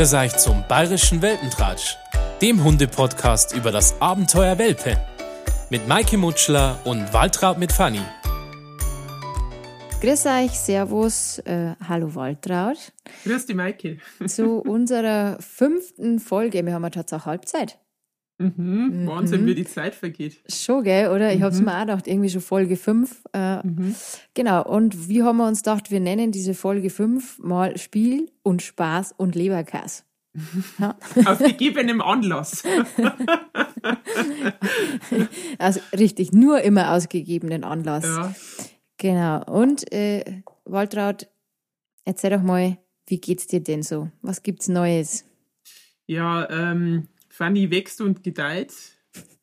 Grüß euch zum Bayerischen Welpentratsch, dem Hundepodcast über das Abenteuer Welpe. Mit Maike Mutschler und Waltraud mit Fanny. Grüß euch, Servus, äh, hallo Waltraud. Grüß die Maike. Zu unserer fünften Folge. Wir haben ja tatsächlich Halbzeit. Mhm, Wahnsinn, wie die Zeit vergeht. Schon, gell, oder? Ich mhm. habe es mir auch gedacht, irgendwie schon Folge 5. Äh, mhm. Genau, und wie haben wir uns gedacht, wir nennen diese Folge 5 mal Spiel und Spaß und Leberkäse. Ja. Aus gegebenem Anlass. also richtig, nur immer aus gegebenen Anlass. Ja. Genau. Und äh, Waltraud, erzähl doch mal, wie geht's dir denn so? Was gibt's Neues? Ja, ähm, Fanny wächst und gedeiht.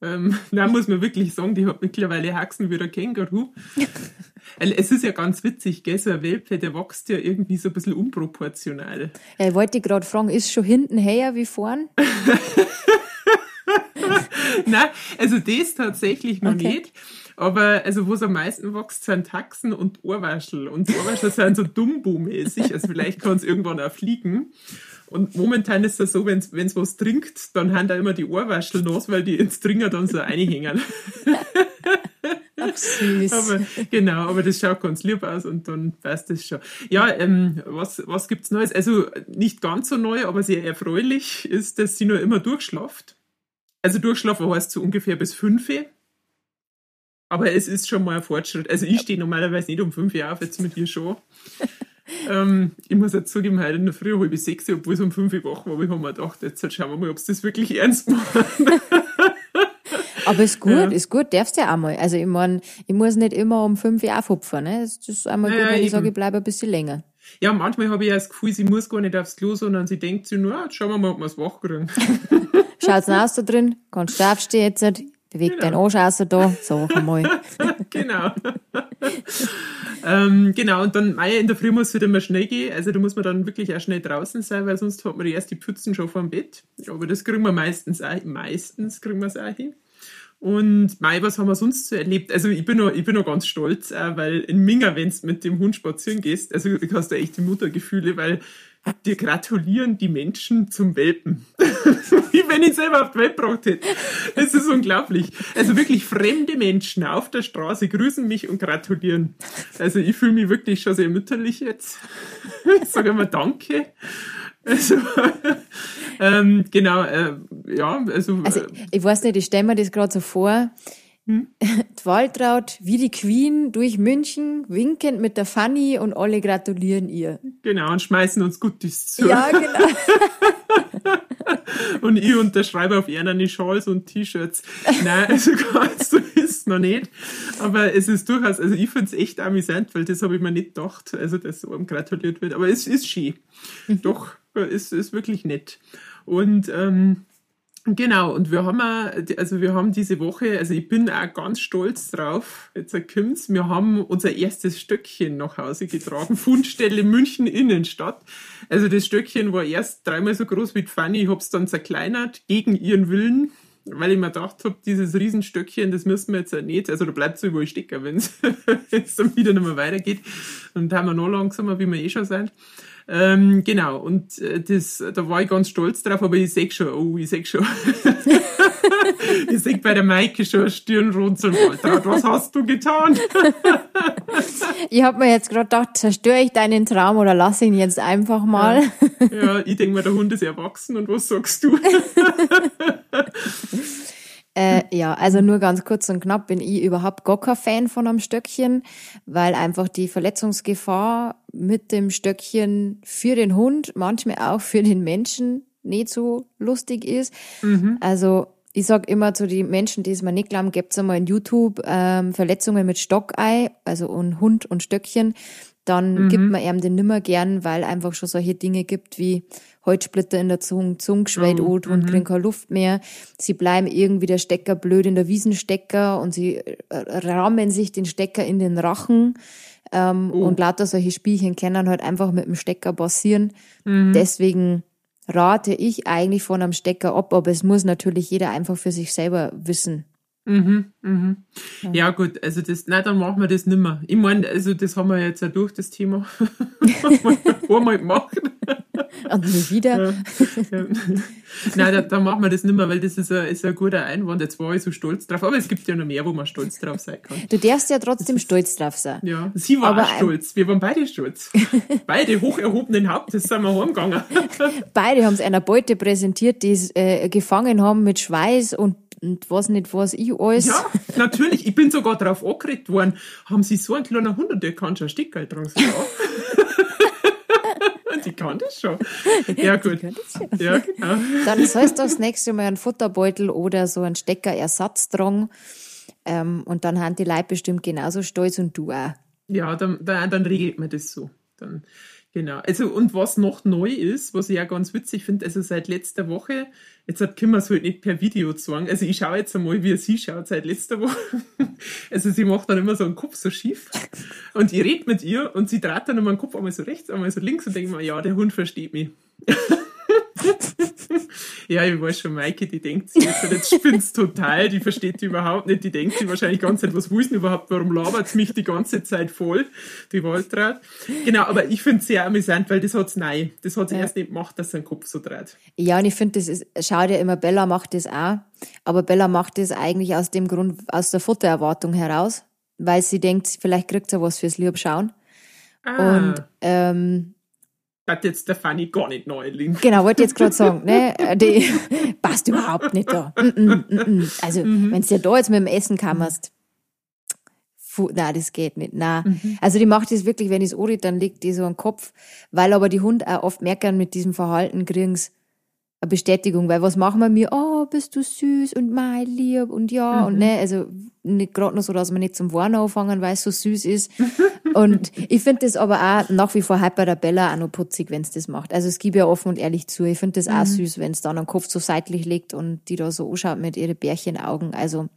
Ähm, da muss man wirklich sagen, die hat mittlerweile Haxen wie der Känguru. es ist ja ganz witzig, gell? so ein Welpe, der wächst ja irgendwie so ein bisschen unproportional. Ja, ich wollte gerade fragen, ist schon hinten her wie vorn? Nein, also das tatsächlich noch okay. nicht. Aber also, wo es am meisten wächst, sind Taxen und Ohrwaschel. Und Ohrwaschel sind so Dumbo-mäßig, also vielleicht kann es irgendwann auch fliegen. Und momentan ist es so, wenn es was trinkt, dann haben da immer die Ohrwaschel los, weil die ins Tringer dann so reinhängen. Ach, süß. aber, genau, aber das schaut ganz lieb aus und dann passt das schon. Ja, ähm, was, was gibt's Neues? Also nicht ganz so neu, aber sehr erfreulich ist, dass sie nur immer durchschlaft. Also durchschlafen heißt so ungefähr bis fünf. Aber es ist schon mal ein Fortschritt. Also ich stehe normalerweise nicht um fünf Jahre auf, jetzt mit ihr schon. ähm, ich muss jetzt zugeben, heute in der Früh ich sechs, obwohl es um fünf Uhr wach war, aber ich habe mir gedacht, jetzt schauen wir mal, ob es das wirklich ernst macht. aber ist gut, ja. ist gut, darfst du ja auch mal. Also ich meine, ich muss nicht immer um fünf Uhr aufhupfen, ne? Das ist einmal gut, ja, wenn ich sage, ich bleibe ein bisschen länger. Ja, manchmal habe ich ja das Gefühl, sie muss gar nicht aufs Klo, sondern sie denkt sich nur, ah, schauen wir mal, ob wir es wach kriegen. Schaut's aus da drin, kannst du aufstehen jetzt, beweg genau. deinen Arsch aus da, sag mal. genau. ähm, genau, und dann, Meier, in der Früh muss es wieder mal schnell gehen, also da muss man dann wirklich auch schnell draußen sein, weil sonst hat man die erste Pfützen schon vor dem Bett. Aber das kriegen wir meistens auch, meistens kriegen wir es auch hin. Und Mai, was haben wir sonst so erlebt? Also ich bin noch, ich bin noch ganz stolz, äh, weil in Minga, wenn du mit dem Hund spazieren gehst, also du hast da echte Muttergefühle, weil dir gratulieren die Menschen zum Welpen. Wie wenn ich selber auf die Welt gebracht hätte. Es ist unglaublich. Also wirklich fremde Menschen auf der Straße grüßen mich und gratulieren. Also ich fühle mich wirklich schon sehr mütterlich jetzt. Ich sage immer Danke. Also, ähm, genau, äh, ja, also. Also, äh, ich weiß nicht, ich stelle mir das gerade so vor. Hm? Waltraud wie die Queen durch München, winkend mit der Fanny und alle gratulieren ihr. Genau, und schmeißen uns Guttis zu. Ja, genau. und ich unterschreibe auf ihnen Schals und T-Shirts. Nein, also ganz so ist es noch nicht. Aber es ist durchaus, also ich finde es echt amüsant, weil das habe ich mir nicht gedacht, also dass so gratuliert wird. Aber es ist schön. Mhm. Doch, es ist wirklich nett. Und ähm, Genau, und wir haben auch, also wir haben diese Woche, also ich bin auch ganz stolz drauf, jetzt kommt's, wir haben unser erstes Stöckchen nach Hause getragen, Fundstelle München Innenstadt. Also das Stöckchen war erst dreimal so groß wie Fanny, ich hab's dann zerkleinert, gegen ihren Willen, weil ich mir gedacht habe, dieses Riesenstöckchen, das müssen wir jetzt ja nicht, also da bleibt so überall stecken, wenn es dann wieder nicht mehr weitergeht. Und da haben wir noch langsamer, wie wir eh schon sind. Ähm, genau, und äh, das, da war ich ganz stolz drauf, aber ich sehe schon, oh, ich sehe schon. ich sehe bei der Maike schon Stirnrunzeln. Alter, was hast du getan? ich habe mir jetzt gerade gedacht, zerstöre ich deinen Traum oder lass ihn jetzt einfach mal? ja, ja ich denke mal, der Hund ist erwachsen und was sagst du? Äh, ja, also nur ganz kurz und knapp bin ich überhaupt gar kein Fan von einem Stöckchen, weil einfach die Verletzungsgefahr mit dem Stöckchen für den Hund, manchmal auch für den Menschen nicht so lustig ist. Mhm. Also ich sag immer zu den Menschen, die es mir nicht glauben, gibt's einmal in YouTube ähm, Verletzungen mit Stockei, also und Hund und Stöckchen. Dann mhm. gibt man ihm den nimmer gern, weil einfach schon solche Dinge gibt wie Holzsplitter in der Zunge, Zunge schwellt oh, und kriegen keine Luft mehr. Sie bleiben irgendwie der Stecker blöd in der Wiesenstecker und sie äh, rammen sich den Stecker in den Rachen. Ähm, oh. Und lauter solche Spielchen können halt einfach mit dem Stecker passieren. Mhm. Deswegen rate ich eigentlich von einem Stecker ab, aber es muss natürlich jeder einfach für sich selber wissen. Mhm, mhm. Ja. ja. gut, also das, nein, dann machen wir das nimmer. Ich meine, also das haben wir jetzt ja durch, das Thema. Einmal gemacht. Und nie wieder. Ja. Nein, da, da machen wir das nicht mehr, weil das ist ein, ist ein guter Einwand. Jetzt war ich so stolz drauf. Aber es gibt ja noch mehr, wo man stolz drauf sein kann. Du darfst ja trotzdem stolz drauf sein. Ja, sie war Aber auch stolz. Wir waren beide stolz. beide hoch erhobenen Hauptes sind wir heimgegangen. Beide haben es einer Beute präsentiert, die es äh, gefangen haben mit Schweiß und, und was nicht was ich alles. Ja, natürlich. Ich bin sogar drauf angeredet worden. Haben sie so ein kleiner Hund, der kann schon Stickerl dran sein. Die kann das schon. Ja, gut. schon. Ja, genau. Dann sollst du das nächste Mal einen Futterbeutel oder so einen Steckerersatz tragen. Ähm, und dann haben die Leute bestimmt genauso stolz und du auch. Ja, dann, dann, dann regelt man das so. Dann, genau. Also, und was noch neu ist, was ich ja ganz witzig finde, also seit letzter Woche, jetzt hat Kim es halt nicht per Video zwang. Also, ich schaue jetzt einmal, wie sie schaut seit letzter Woche. Also, sie macht dann immer so einen Kopf so schief. Und ich rede mit ihr und sie dreht dann immer den Kopf einmal so rechts, einmal so links und denke mir, ja, der Hund versteht mich. Ja, ich weiß schon, Maike, die denkt sich jetzt, jetzt spinnst total, die versteht die überhaupt nicht, die denkt sich wahrscheinlich die ganze Zeit, was will sie denn überhaupt, warum labert mich die ganze Zeit voll, die Waldrad. Genau, aber ich finde es sehr amüsant, weil das hat's neu. Das hat sie Ja. erst nicht gemacht, dass sein Kopf so dreht. Ja, und ich finde, das ist, schaut ja immer, Bella macht das auch. Aber Bella macht das eigentlich aus dem Grund, aus der Futtererwartung heraus, weil sie denkt, vielleicht kriegt sie was fürs Liebschauen. Ah, Und ähm, hat jetzt der Fanny gar nicht neu liegen. genau, wollte ich jetzt gerade sagen, ne, die passt überhaupt nicht da. Mm -mm, mm. Also, wenn du dir da jetzt mit dem Essen kammerst, na, das geht nicht, na. Also, die macht das wirklich, wenn ich es anrede, dann liegt die so am Kopf, weil aber die Hunde auch oft merken, mit diesem Verhalten kriegen's eine Bestätigung, weil was machen wir mir? Oh, bist du süß und mein Lieb und ja und ne, also nicht gerade nur so, dass wir nicht zum Warnen anfangen, weil es so süß ist. und ich finde das aber auch nach wie vor halt bei der Bella auch noch putzig, wenn es das macht. Also es gebe ja offen und ehrlich zu, ich finde das auch süß, wenn es dann am Kopf so seitlich liegt und die da so anschaut mit ihren Bärchenaugen. Also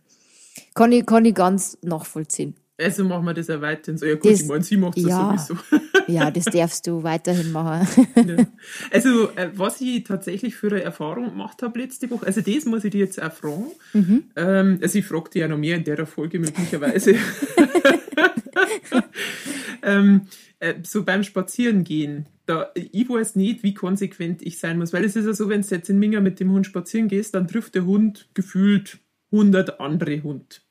kann ich, kann ich ganz nachvollziehen. Also machen wir das auch weiterhin so. Ja gut, Das- ich meine, sie macht das ja. sowieso. Ja, das darfst du weiterhin machen. Ja. Also, äh, was ich tatsächlich für eine Erfahrung gemacht habe letzte Woche, also das muss ich dir jetzt auch fragen. Mhm. Ähm, also ich frage dich ja noch mehr in der Folge möglicherweise. ähm, äh, so beim Spazierengehen, da, ich weiß nicht, wie konsequent ich sein muss, weil es ist ja so, wenn du jetzt in Minga mit dem Hund spazieren gehst, dann trifft der Hund gefühlt 100 andere Hund.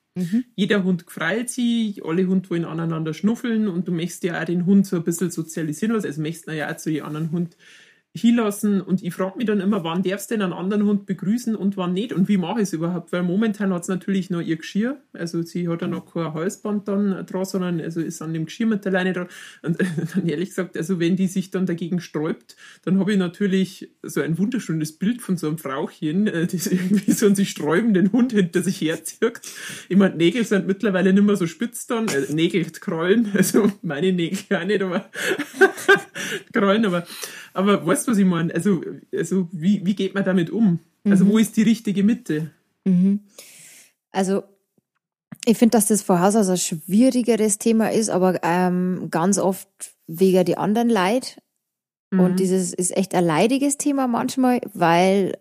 Jeder Hund gefreut sich, alle Hunde wollen aneinander schnuffeln und du möchtest ja auch den Hund so ein bisschen sozialisieren. Lassen, also möchtest ihn ja auch zu den anderen Hund hinlassen und ich frage mich dann immer, wann darfst du denn einen anderen Hund begrüßen und wann nicht und wie mache ich es überhaupt, weil momentan hat es natürlich noch ihr Geschirr, also sie hat ja noch kein Halsband dann dran, sondern also ist an dem Geschirr mit der Leine dran. Und dann ehrlich gesagt, also wenn die sich dann dagegen sträubt, dann habe ich natürlich so ein wunderschönes Bild von so einem Frauchen, äh, das irgendwie so einen sich sträubenden Hund hinter sich herzirkt. Ich meine, Nägel sind mittlerweile nicht mehr so spitz dann, äh, Nägel, Krollen, also meine Nägel auch nicht, aber Krollen, aber, aber weißt du, was ich meine? Also, also wie, wie geht man damit um? Also, wo ist die richtige Mitte? Also, ich finde, dass das von Haus aus ein schwierigeres Thema ist, aber ähm, ganz oft wegen die anderen Leid. Und dieses ist echt ein leidiges Thema manchmal, weil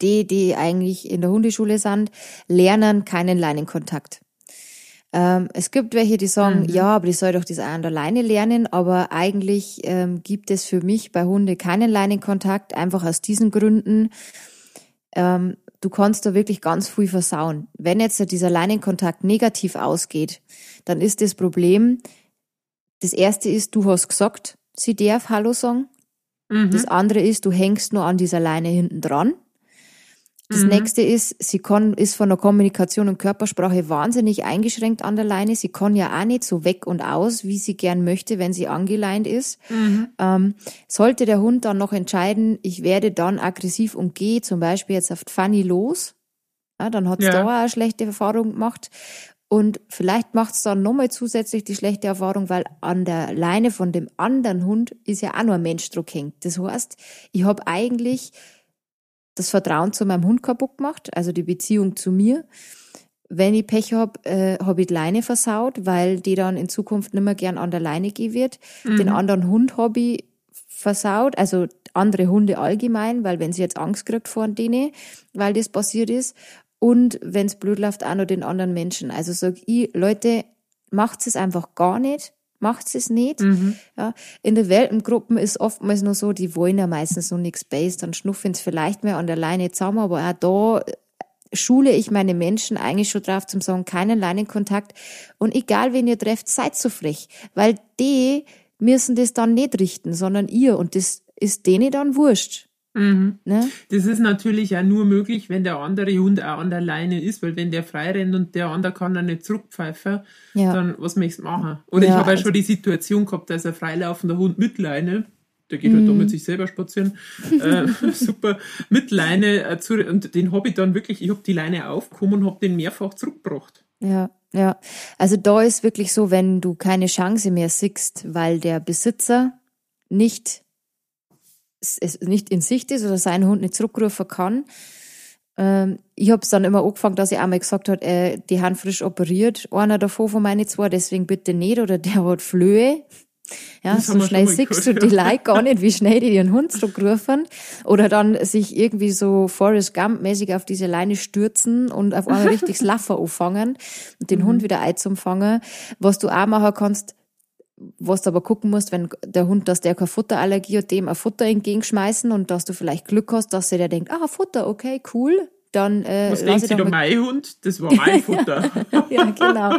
die, die eigentlich in der Hundeschule sind, lernen keinen Leinenkontakt. Ähm, es gibt welche, die sagen, Mhm. ja, aber die soll doch das auch an der Leine lernen, aber eigentlich ähm, gibt es für mich bei Hunde keinen Leinenkontakt, einfach aus diesen Gründen. Ähm, du kannst da wirklich ganz viel versauen. Wenn jetzt dieser Leinenkontakt negativ ausgeht, dann ist das Problem, das erste ist, du hast gesagt, sie darf Hallo sagen. Mhm. Das andere ist, du hängst nur an dieser Leine hinten dran. Das nächste ist, sie kann, ist von der Kommunikation und Körpersprache wahnsinnig eingeschränkt an der Leine. Sie kann ja auch nicht so weg und aus, wie sie gern möchte, wenn sie angeleint ist. Ähm, sollte der Hund dann noch entscheiden, ich werde dann aggressiv und gehe zum Beispiel jetzt auf Fanny los, ja, dann hat es Ja. da auch eine schlechte Erfahrung gemacht. Und vielleicht macht es dann nochmal zusätzlich die schlechte Erfahrung, weil an der Leine von dem anderen Hund ist ja auch nur ein Mensch drauf hängt. Das heißt, ich habe eigentlich das Vertrauen zu meinem Hund kaputt gemacht, also die Beziehung zu mir. Wenn ich Pech hab, äh, habe ich die Leine versaut, weil die dann in Zukunft nicht mehr gern an der Leine gehen wird. Den anderen Hund habe ich versaut, also andere Hunde allgemein, weil wenn sie jetzt Angst kriegt vor denen, weil das passiert ist. Und wenn es blöd läuft, auch noch den anderen Menschen. Also sag ich, Leute, macht es einfach gar nicht. Macht es nicht. Mhm. Ja, in der Welpengruppen ist oftmals nur so, die wollen ja meistens noch nichts Base, dann schnuffen sie vielleicht mehr an der Leine zusammen, aber auch da äh, schule ich meine Menschen eigentlich schon drauf zum sagen, keinen Leinenkontakt. Und egal wen ihr trefft, seid so frech, weil die müssen das dann nicht richten, sondern ihr und das ist denen dann wurscht. Mhm. Ne? Das ist natürlich ja nur möglich, wenn der andere Hund auch an der Leine ist, weil wenn der frei rennt und der andere kann dann nicht zurückpfeifen, Ja. dann was möchtest du machen? Oder ich Ja, habe ja also- schon die Situation gehabt, dass ein freilaufender Hund mit Leine, der geht halt da Mhm. mit sich selber spazieren, äh, super, mit Leine, äh, zu, und den habe ich dann wirklich, ich habe die Leine aufgekommen und habe den mehrfach zurückgebracht. Ja, ja. Also da ist wirklich so, wenn du keine Chance mehr siehst, weil der Besitzer nicht, es nicht in Sicht ist oder seinen Hund nicht zurückrufen kann. Ähm, ich habe es dann immer angefangen, dass ich einmal gesagt habe, äh, die haben frisch operiert, einer davon von meinen zwei, deswegen bitte nicht, oder der hat Flöhe. Ja, Das so schnell siehst du die. Leute gar nicht, wie schnell die ihren Hund zurückrufen. Oder dann sich irgendwie so Forrest Gump-mäßig auf diese Leine stürzen und auf einmal richtig das Laffer auffangen und den Hund wieder einzufangen. Was du auch machen kannst, was du aber gucken musst, wenn der Hund, dass der keine Futterallergie hat, dem ein Futter entgegenschmeißen und dass du vielleicht Glück hast, dass der denkt, ah, Futter, okay, cool, dann äh, Was der mal mein Hund? Das war mein Futter. ja, genau.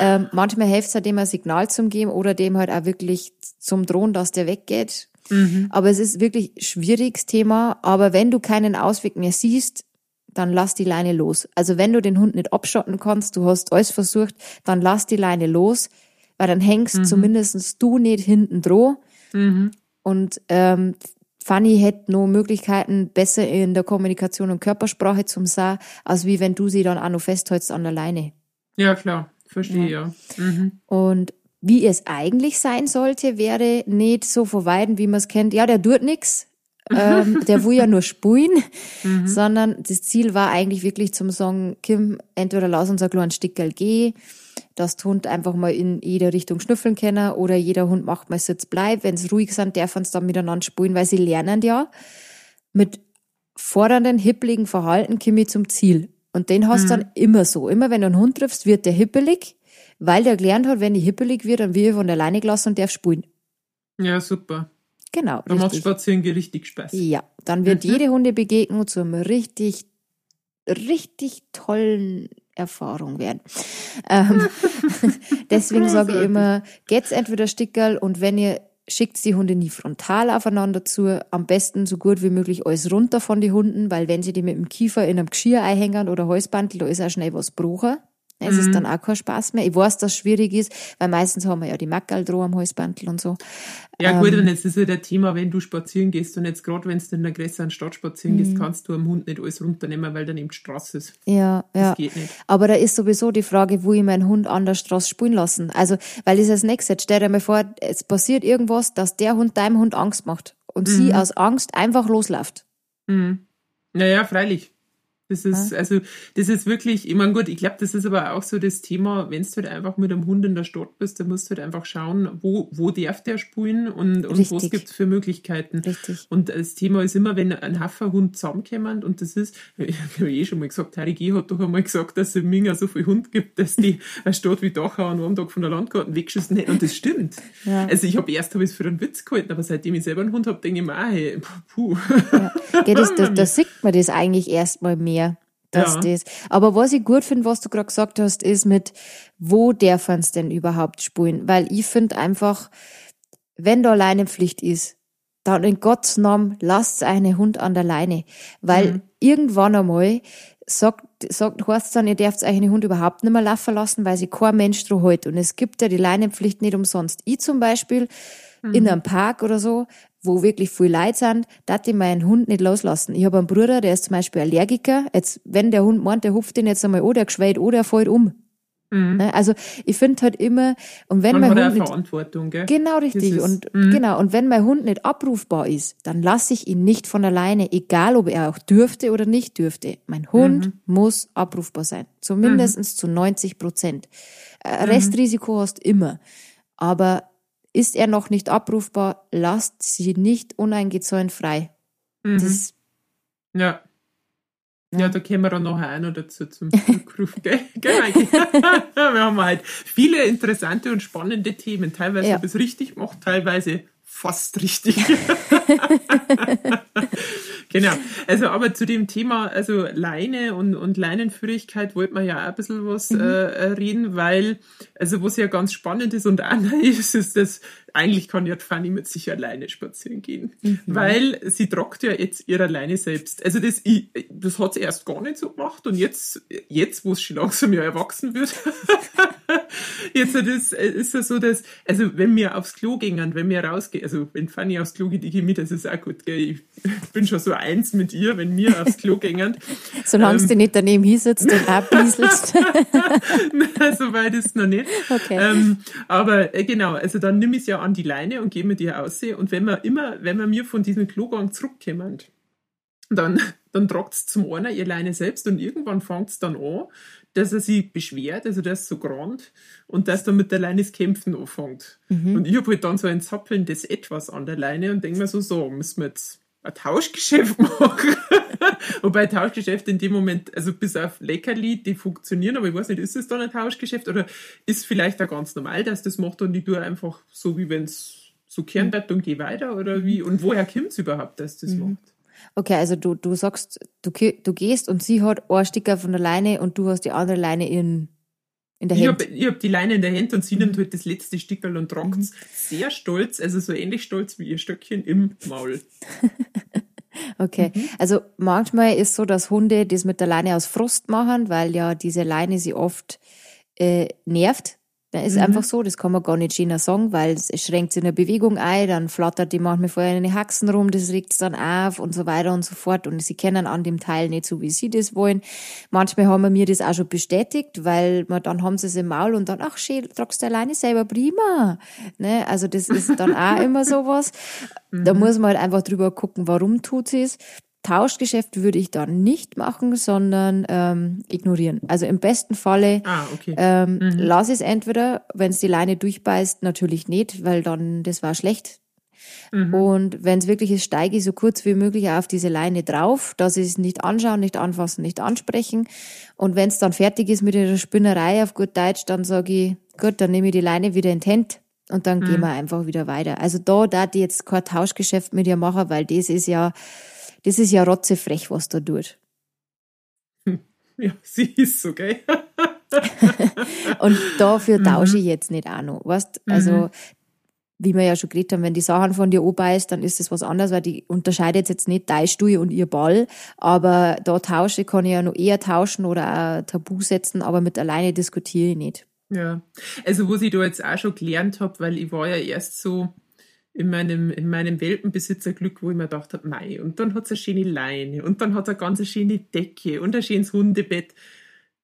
ähm, manchmal hilft es halt, dem ein Signal zum geben oder dem halt auch wirklich zum Drohen, dass der weggeht. Aber es ist wirklich ein schwieriges Thema. Aber wenn du keinen Ausweg mehr siehst, dann lass die Leine los. Also wenn du den Hund nicht abschotten kannst, du hast alles versucht, dann lass die Leine los, weil dann hängst zumindest du nicht hinten droh. Und ähm, Fanny hätte noch Möglichkeiten besser in der Kommunikation und Körpersprache zum sagen, als wie wenn du sie dann auch noch festhältst an der Leine. ja, klar, verstehe, ja. Mhm. Und wie es eigentlich sein sollte, wäre nicht so verweiden, wie man es kennt. Ja, der tut nix. ähm, der will ja nur spulen, sondern das Ziel war eigentlich wirklich zum sagen, Kim, entweder lass uns ein kleines Stickerl gehen, dass der Hund einfach mal in jede Richtung schnüffeln kann oder jeder Hund macht mal Sitz bleib. Wenn sie ruhig sind, dürfen sie dann miteinander spulen, weil sie lernen ja mit fordernden, hippligen Verhalten komme ich zum Ziel. Und den hast du dann immer so. Immer wenn du einen Hund triffst, wird der hippelig, weil der gelernt hat, wenn die hippelig wird, dann wird er von der Leine gelassen und darf spulen. Ja, super. Genau. Da macht. Spazieren richtig Spaß. Ja, dann wird Mhm. jede Hundebegegnung zu einem richtig, richtig tollen Erfahrung werden. Ähm, deswegen sage ich immer, geht's entweder Stickerl und wenn ihr schickt die Hunde nie frontal aufeinander zu, am besten so gut wie möglich alles runter von die Hunden, weil wenn sie die mit dem Kiefer in einem Geschirr einhängen oder Halsbandel, da ist auch schnell was gebrochen. Es Mhm. ist dann auch kein Spaß mehr. Ich weiß, dass es schwierig ist, weil meistens haben wir ja die Mackerl droh am Halsbandel und so. Ja gut, Ähm. und jetzt ist wieder ein Thema, wenn du spazieren gehst und jetzt gerade wenn du in einer größeren Stadt spazieren Mhm. gehst, kannst du am Hund nicht alles runternehmen, weil dann eben die Straße ist. Ja, Das ja. geht nicht. Aber da ist sowieso die Frage, wo ich meinen Hund an der Straße spielen lassen. Also, weil das ist das nächste. Stell dir mal vor, es passiert irgendwas, dass der Hund deinem Hund Angst macht und sie Mhm. aus Angst einfach losläuft. Mhm. Naja, freilich. Das ist, also, das ist wirklich, ich meine, gut, ich glaube, das ist aber auch so das Thema, wenn du halt einfach mit einem Hund in der Stadt bist, dann musst du halt einfach schauen, wo, wo darf der spulen und, und was Richtig. gibt's für Möglichkeiten. Richtig. Und das Thema ist immer, wenn ein Hafferhund zusammenkommt, und das ist, ich habe eh schon mal gesagt, Harry G. hat doch einmal gesagt, dass es in Minga so viel Hund gibt, dass die eine Stadt wie Dachau an einem Tag von der Landkarten weggeschissen hätten. Und das stimmt. Ja. Also ich habe erst hab ich's für einen Witz gehalten, aber seitdem ich selber einen Hund habe, denke ich mir, auch, hey, puh. Ja, das, das, da sieht man das eigentlich erstmal mehr. Dass Ja. das. Aber was ich gut finde, was du gerade gesagt hast, ist mit, wo dürfen es denn überhaupt spulen? Weil ich finde einfach, wenn da Leinenpflicht ist, dann in Gottes Namen lasst einen Hund an der Leine. Weil Mhm. irgendwann einmal sagt, sagt, heißt dann, ihr dürft euch einen Hund überhaupt nicht mehr laufen lassen, weil sie kein Mensch drauf hält. Und es gibt ja die Leinenpflicht nicht umsonst. Ich zum Beispiel, in einem Park oder so, wo wirklich viel Leute sind, darf ich meinen Hund nicht loslassen. Ich habe einen Bruder, der ist zum Beispiel Allergiker. Jetzt, wenn der Hund meint, der hupft den jetzt einmal an, der oder er fällt um. Ne? Also, ich finde halt immer, und wenn Mhm. Man mein Hund Verantwortung, gell? Genau richtig. Und mhm. genau. Und wenn mein Hund nicht abrufbar ist, dann lasse ich ihn nicht von alleine, egal ob er auch dürfte oder nicht dürfte. Mein Hund Mhm. muss abrufbar sein. Zumindest zu 90 Prozent. Mhm. Äh, Restrisiko hast immer. Aber ist er noch nicht abrufbar, lasst sie nicht uneingezäunt frei. Mhm. Das, ja. Ja, da kommen wir dann nachher auch noch dazu zum Rückruf. gell? Gell, wir haben halt viele interessante und spannende Themen. Teilweise ja. habe ich es richtig gemacht, teilweise fast richtig. genau. Also, aber zu dem Thema, also Leine und, und Leinenführigkeit wollten wir ja auch ein bisschen was mhm. äh, reden, weil, also was ja ganz spannend ist und auch ist, ist das, eigentlich kann ja Fanny mit sich alleine spazieren gehen, mhm. weil sie tragt ja jetzt ihre Leine selbst. Also das, ich, das hat sie erst gar nicht so gemacht und jetzt, jetzt, wo es schon langsam ja erwachsen wird, jetzt ist, ist es so, dass, also wenn wir aufs Klo gehen, wenn wir rausgehen, also wenn Fanny aufs Klo geht, ich gehe mit, das ist auch gut, gell? ich bin schon so eins mit ihr, wenn wir aufs Klo gehen. Solange ähm, du nicht daneben hinsitzt und abbieselst. Nein, so weit ist es noch nicht. Okay. Ähm, aber äh, genau, also dann nimm ich es ja an die Leine und gehen mit ihr aussehen. Und wenn wir immer, wenn wir mir von diesem Klogang zurückkommen, dann, dann tragt es zum einen ihr Leine selbst und irgendwann fängt es dann an, dass er sich beschwert, also das ist so grand, und dass dann mit der Leine das Kämpfen anfängt. Mhm. Und ich habe halt dann so ein zappelndes Etwas an der Leine und denke mir so, so, müssen wir jetzt ein Tauschgeschäft machen. Wobei Tauschgeschäfte in dem Moment, also bis auf Leckerli, die funktionieren, aber ich weiß nicht, ist es dann ein Tauschgeschäft oder ist vielleicht auch ganz normal, dass das macht und ich tue einfach so, wie wenn es so kehren wird und gehe weiter oder wie? Und woher kommt es überhaupt, dass das mhm. macht? Okay, also du, du sagst, du, du gehst und sie hat ein Sticker von der Leine und du hast die andere Leine in, in der Hand. Ich habe hab die Leine in der Hand und sie nimmt halt das letzte Stickerl und tragt es mhm. sehr stolz, also so ähnlich stolz wie ihr Stöckchen im Maul. Okay, mhm. also manchmal ist so, dass Hunde das mit der Leine aus Frust machen, weil ja diese Leine sie oft äh, nervt. Das ist mhm. einfach so, das kann man gar nicht schöner sagen, weil es schränkt sie in der Bewegung ein, dann flattert die manchmal vorher in den Haxen rum, das regt es dann auf und so weiter und so fort und sie kennen an dem Teil nicht so, wie sie das wollen. Manchmal haben wir mir das auch schon bestätigt, weil man, dann haben sie es im Maul und dann, ach schön, tragst du alleine selber prima. Ne? Also das ist dann auch immer sowas. Da mhm. muss man halt einfach drüber gucken, warum tut sie es. Tauschgeschäft würde ich dann nicht machen, sondern ähm, ignorieren. Also im besten Falle ah, okay. ähm, mhm. lass es entweder, wenn es die Leine durchbeißt, natürlich nicht, weil dann das war schlecht. Mhm. Und wenn es wirklich ist, steige ich so kurz wie möglich auf diese Leine drauf, dass ich es nicht anschauen, nicht anfassen, nicht ansprechen. Und wenn es dann fertig ist mit der Spinnerei auf gut Deutsch, dann sage ich, gut, dann nehme ich die Leine wieder in den Tent und dann mhm. gehen wir einfach wieder weiter. Also da da die jetzt kein Tauschgeschäft mit ihr machen, weil das ist ja das ist ja rotzefrech, was da tut. Ja, sie ist so, gell? und dafür mhm. tausche ich jetzt nicht auch noch. Weißt, also, mhm. wie wir ja schon geredet haben, wenn die Sachen von dir ist, dann ist das was anderes, weil die unterscheidet jetzt nicht deine Stuhe und ihr Ball. Aber da tausche kann ich ja noch eher tauschen oder auch Tabu setzen, aber mit alleine diskutiere ich nicht. Ja, also was ich da jetzt auch schon gelernt habe, weil ich war ja erst so, in meinem, in meinem Welpenbesitzerglück, wo ich mir gedacht habe, mei, und dann hat es eine schöne Leine und dann hat er ganz eine schöne Decke und ein schönes Hundebett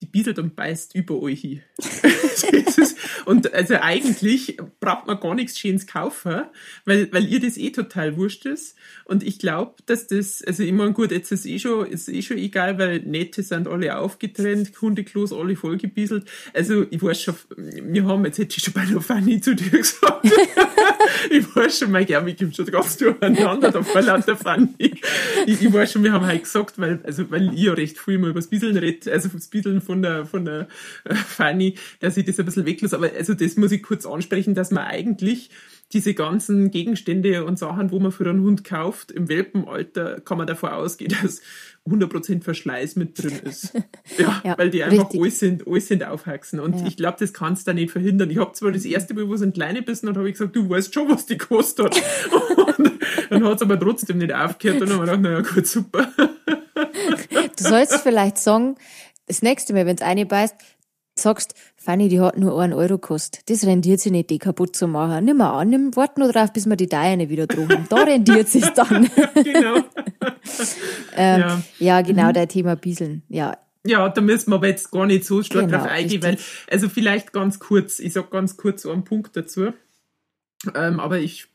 die bieselt und beißt über euch hin. und also eigentlich braucht man gar nichts Schönes kaufen, weil, weil ihr das eh total wurscht ist. Und ich glaube, dass das, also ich meine, gut, jetzt ist eh schon, ist eh schon egal, weil Nette sind alle aufgetrennt, Hundeklos alle vollgebieselt. Also ich weiß schon, wir haben, jetzt hätte ich schon bei der Fanny zu dir gesagt. ich weiß schon, mein Germi kommt schon ganz durcheinander, da vor lauter Fanny. Ich, ich weiß schon, wir haben halt gesagt, weil, also, weil ja recht viel mal über das Bieseln rede, also das Bieseln von der, von der äh, Fanny, dass ich das ein bisschen weglasse. Aber also das muss ich kurz ansprechen, dass man eigentlich diese ganzen Gegenstände und Sachen, wo man für einen Hund kauft, im Welpenalter kann man davon ausgehen, dass 100% Verschleiß mit drin ist. Ja, ja weil die einfach richtig. alles sind, alles sind aufwachsen. Und ja. ich glaube, das kannst du da nicht verhindern. Ich habe zwar das erste Mal, wo es ein kleine bissen hat, habe ich gesagt, du weißt schon, was die kostet hat. Und dann hat es aber trotzdem nicht aufgehört. Und dann habe ich gedacht, naja, gut, super. Du sollst vielleicht sagen, das nächste Mal, wenn es eine beißt, sagst, Fanny, die hat nur einen Euro gekostet. Das rendiert sich nicht, die kaputt zu machen. Nimm mal an, nimm, wart nur drauf, bis wir die Deine wieder drum Da rendiert sich dann. genau. ähm, ja. ja. genau, mhm. der Thema Bieseln. Ja. Ja, da müssen wir aber jetzt gar nicht so stark genau, drauf eingehen, weil, also vielleicht ganz kurz, ich sag ganz kurz einen Punkt dazu. Ähm, aber ich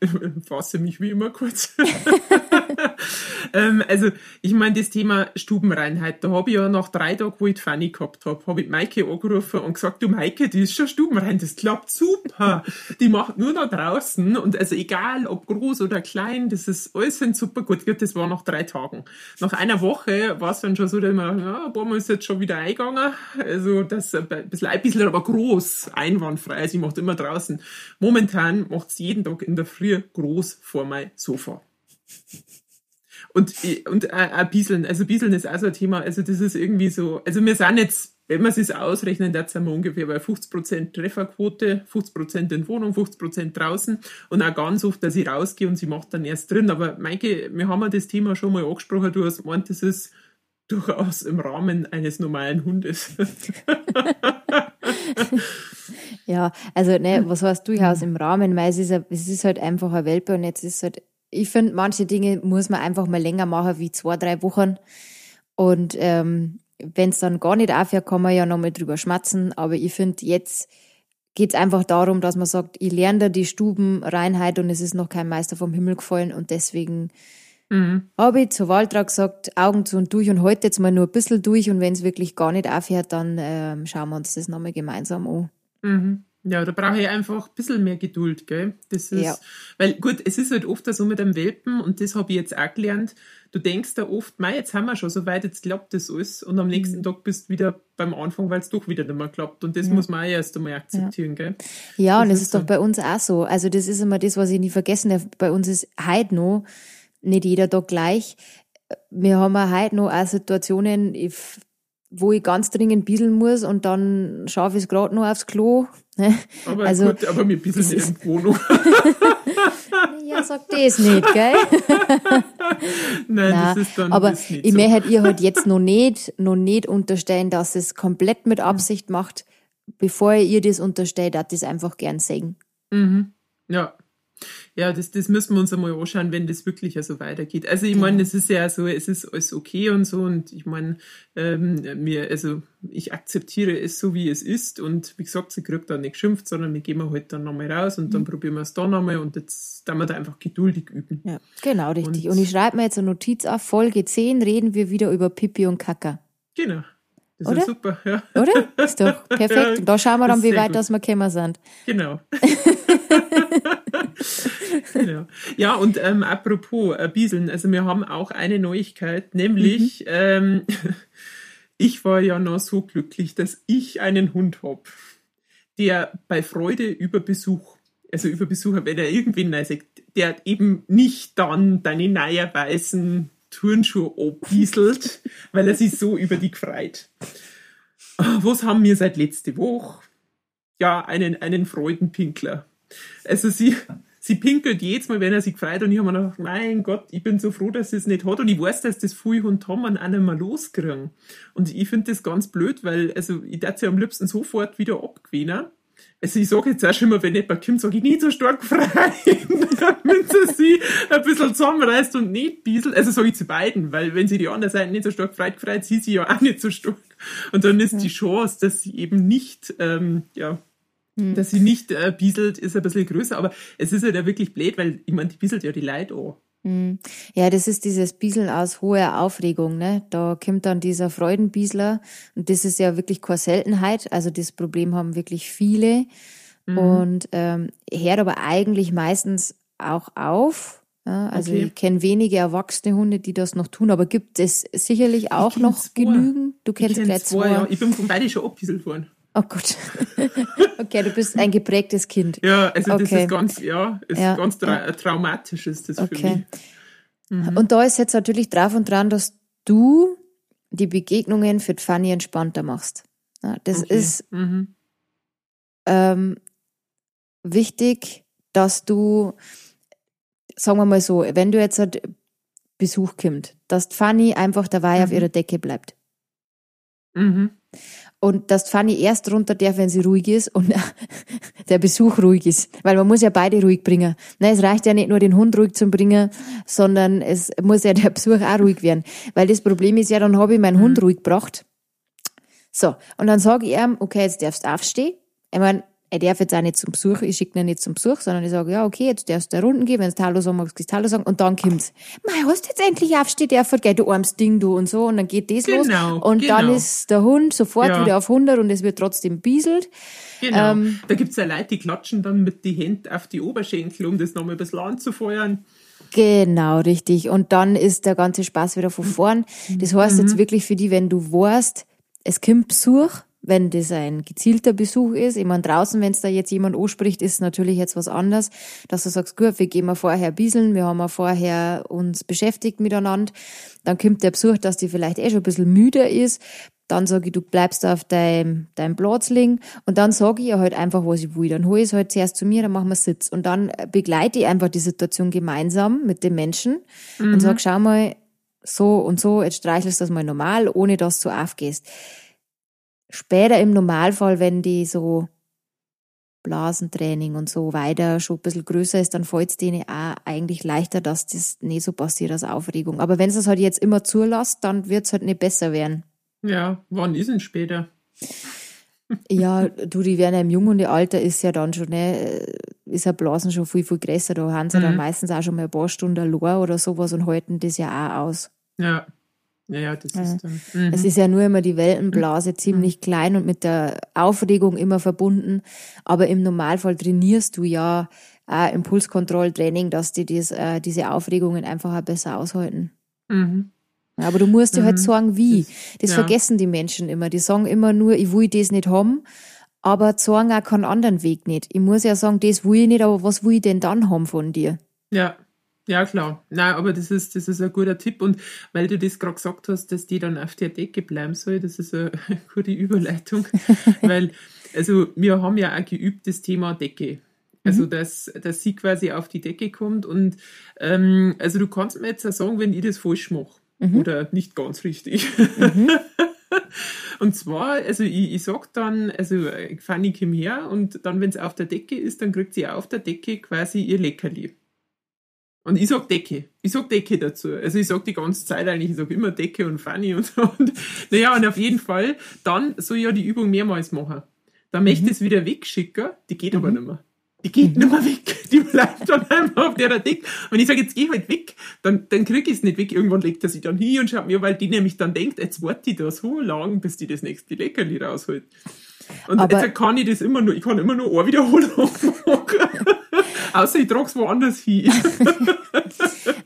fasse mich wie immer kurz. Ähm, also, ich meine, das Thema Stubenreinheit, da habe ich ja nach drei Tagen, wo ich Fanny gehabt habe, habe ich Maike angerufen und gesagt, du Maike, die ist schon stubenrein, das klappt super. die macht nur noch draußen und also egal, ob groß oder klein, das ist alles super gut. Das war nach drei Tagen. Nach einer Woche war es dann schon so, dass man, ja, ein paar Mal ist jetzt schon wieder eingegangen. Also, das ein bisschen, ein bisschen aber groß, einwandfrei. Also, ich mache immer draußen. Momentan macht es jeden Tag in der Früh groß vor mein Sofa. Und, und äh, ein Bieseln, also Bieseln ist auch so ein Thema, also das ist irgendwie so, also wir sind jetzt, wenn wir es ausrechnen, da sind wir ungefähr bei 50% Trefferquote, 50% in Wohnung, 50% draußen. Und auch ganz oft, dass ich rausgehe und sie macht dann erst drin. Aber Maike, wir haben ja das Thema schon mal angesprochen, du hast gemeint, das ist durchaus im Rahmen eines normalen Hundes. ja, also ne, was heißt durchaus im Rahmen, weil es ist, es ist halt einfach ein Welpe und jetzt ist halt ich finde, manche Dinge muss man einfach mal länger machen wie zwei, drei Wochen. Und ähm, wenn es dann gar nicht aufhört, kann man ja nochmal drüber schmatzen. Aber ich finde, jetzt geht es einfach darum, dass man sagt, ich lerne da die Stubenreinheit und es ist noch kein Meister vom Himmel gefallen. Und deswegen mhm. habe ich zu Waltra gesagt, Augen zu und durch und heute jetzt mal nur ein bisschen durch. Und wenn es wirklich gar nicht aufhört, dann ähm, schauen wir uns das nochmal gemeinsam an. Mhm. Ja, da brauche ich einfach ein bisschen mehr Geduld, gell? Das ist, ja. weil gut, es ist halt oft so mit einem Welpen und das habe ich jetzt auch gelernt. Du denkst da oft, mei, jetzt haben wir schon so weit, jetzt klappt das alles und am nächsten mhm. Tag bist du wieder beim Anfang, weil es doch wieder nicht mehr klappt und das ja. muss man auch erst einmal akzeptieren, ja. gell? Ja, das und das ist, so. doch bei uns auch so. Also das ist immer das, was ich nie vergessen darf. Bei uns ist heute noch nicht jeder Tag gleich. Wir haben auch heute noch auch Situationen, wo ich ganz dringend bieseln muss und dann schaffe ich es gerade noch aufs Klo. Ne? Aber also, gut, aber wir bieseln nicht in Wohnung. ja, sag das nicht, gell? Nein, Nein, das ist dann aber ich so. möchte ihr halt jetzt noch nicht, noch nicht unterstellen, dass es komplett mit Absicht macht. Bevor ihr das unterstellt, hat das einfach gern sagen. Mhm. Ja, ja, das, das müssen wir uns einmal anschauen, wenn das wirklich so also weitergeht. Also ich genau. meine, es ist ja so, es ist alles okay und so und ich meine, ähm, mir, also ich akzeptiere es so, wie es ist und wie gesagt, sie kriegt dann nicht geschimpft, sondern wir gehen halt dann nochmal raus und dann mhm. probieren wir es da nochmal und jetzt dann wir da einfach geduldig üben. Ja, genau, richtig. Und, und ich schreibe mir jetzt eine Notiz auf, Folge 10 reden wir wieder über Pipi und Kaka. Genau. Das Oder? ist super, ja. Oder? Ist doch perfekt. Und da schauen wir dann, wie weit das wir gekommen sind. Genau. genau. Ja, und ähm, apropos äh, Bieseln, also wir haben auch eine Neuigkeit, nämlich mhm. ähm, ich war ja noch so glücklich, dass ich einen Hund habe, der bei Freude über Besuch, also über Besucher, wenn er irgendwen sagt, der eben nicht dann deine neue weißen Turnschuhe abbieselt, weil er sich so über die gefreut. Was haben wir seit letzte Woche? Ja, einen, einen Freudenpinkler. Also sie, sie pinkelt jedes Mal, wenn er sich freut und ich habe mir gedacht, mein Gott, ich bin so froh, dass sie es nicht hat und ich weiß, dass das haben und auch nicht mehr loskriegen. Und ich finde das ganz blöd, weil, also, ich darf sie am liebsten sofort wieder abgewinnen. Also ich sage jetzt auch schon mal, wenn jemand kommt, sage ich nicht so stark frei, damit sie sich ein bisschen zusammenreißt und nicht bieselt. Also sage ich zu beiden, weil wenn sie die andere Seite nicht so stark freit, freut sie sich ja auch nicht so stark. Und dann ist die Chance, dass sie eben nicht ähm, ja, hm. Dass sie nicht äh, bieselt, ist ein bisschen größer, aber es ist halt ja wirklich blöd, weil ich meine, die bieselt ja die Leute an. Hm. Ja, das ist dieses Bieseln aus hoher Aufregung, ne? Da kommt dann dieser Freudenbiesler und das ist ja wirklich keine Seltenheit. Also das Problem haben wirklich viele mhm. und ähm, hört aber eigentlich meistens auch auf. Ja, also okay. ich kenne wenige erwachsene Hunde, die das noch tun, aber gibt es sicherlich auch noch genügend. Du kennst gleich zwei. Ja. Ich bin von beiden schon abgebieselt worden. Oh Gott. okay, du bist ein geprägtes Kind. Ja, also okay. das ist ganz, ja, ist ja, ganz tra traumatisch ist das okay. für mich. Mhm. Und da ist jetzt natürlich drauf und dran, dass du die Begegnungen für Fanny entspannter machst. Ja, das okay. ist mhm. ähm, wichtig, dass du, sagen wir mal so, wenn du jetzt halt Besuch kommt, dass Fanny einfach dabei mhm. auf ihrer Decke bleibt. Mhm. Und dass Fanny erst runter darf, wenn sie ruhig ist und der Besuch ruhig ist. Weil man muss ja beide ruhig bringen. Ne, es reicht ja nicht nur den Hund ruhig zu bringen, sondern es muss ja der Besuch auch ruhig werden. Weil das Problem ist ja, dann habe ich meinen Hund mhm. ruhig gebracht. So, und dann sage ich ihm, okay, jetzt darfst du aufstehen. Ich meine, er darf jetzt auch nicht zum Besuch, ich schicke ihn nicht zum Besuch, sondern ich sage, ja, okay, jetzt darfst du Runden gehen, wenn du Hallo sagen magst, gehst Hallo sagen und dann kommt's. Mei, hast du jetzt endlich aufstehen dürfen, gell, du armes Ding, du und so und dann geht das Genau, los und genau. dann ist der Hund sofort Ja. wieder auf 100 und es wird trotzdem bieselt. Genau. Ähm, da gibt's ja Leute, die klatschen dann mit die Hände auf die Oberschenkel, um das nochmal ein bisschen anzufeuern. Genau, richtig. Und dann ist der ganze Spaß wieder von vorn. Das heißt jetzt wirklich für die, wenn du weißt, es kommt Besuch, wenn das ein gezielter Besuch ist. Ich meine, draußen, wenn es da jetzt jemand anspricht, ist natürlich jetzt was anderes, dass du sagst, gut, wir gehen mal vorher bieseln, wir haben mal vorher uns beschäftigt miteinander. Dann kommt der Besuch, dass die vielleicht eh schon ein bisschen müde ist. Dann sage ich, du bleibst auf deinem, deinem Platz liegen. Und dann sage ich ihr halt einfach, was ich will. Dann hole ich es halt zuerst zu mir, dann machen wir Sitz. Und dann begleite ich einfach die Situation gemeinsam mit dem Menschen und sag, schau mal, so und so, jetzt streichelst du das mal normal, ohne dass du aufgehst. Später im Normalfall, wenn die so Blasentraining und so weiter schon ein bisschen größer ist, dann fällt es denen auch eigentlich leichter, dass das nicht so passiert als Aufregung. Aber wenn es das halt jetzt immer zulässt, dann wird es halt nicht besser werden. Ja, wann ist denn später? Ja, du, die werden ja im Junghundealter ist ja dann schon, ne, ist ja Blasen schon viel, viel größer. Da haben sie dann meistens auch schon mal ein paar Stunden allein oder sowas und halten das ja auch aus. Ja. Ja, ja, das ist dann. Mhm. Es ist ja nur immer die Weltenblase ziemlich klein und mit der Aufregung immer verbunden. Aber im Normalfall trainierst du ja auch Impulskontrolltraining, dass die das, äh, diese Aufregungen einfach auch besser aushalten. Mhm. Aber du musst dir halt sagen, wie. Das ja. vergessen die Menschen immer. Die sagen immer nur, ich will das nicht haben, aber sagen auch keinen anderen Weg nicht. Ich muss ja sagen, das will ich nicht, aber was will ich denn dann haben von dir? Ja, ja, klar. Nein, aber das ist, das ist ein guter Tipp. Und weil du das gerade gesagt hast, dass die dann auf der Decke bleiben soll, das ist eine gute Überleitung. weil, also, wir haben ja auch geübt das Thema Decke. Also, dass, dass sie quasi auf die Decke kommt. Und, ähm, also, du kannst mir jetzt auch sagen, wenn ich das falsch mache. Oder nicht ganz richtig. Und zwar, also ich, ich sag dann, also äh, Fanny komm her und dann, wenn sie auf der Decke ist, dann kriegt sie auf der Decke quasi ihr Leckerli. Und ich sag Decke. Ich sag Decke dazu. Also ich sag die ganze Zeit eigentlich, ich sag immer Decke und Fanny und so. Und, naja, und auf jeden Fall, dann soll ich ja die Übung mehrmals machen. Dann möchte ich es wieder wegschicken, die geht aber nicht mehr. Die geht nicht mehr weg. Die bleibt dann einfach auf der Decke. Und ich sage, jetzt geh halt weg, dann, dann krieg ich es nicht weg. Irgendwann legt er sich dann hin und schaut mir, weil die nämlich dann denkt, jetzt warte ich da so lang, bis die das nächste Leckerli rausholt. Und Aber- jetzt kann ich das immer nur, ich kann immer nur eine Wiederholung machen. Außer ich trage es woanders hin.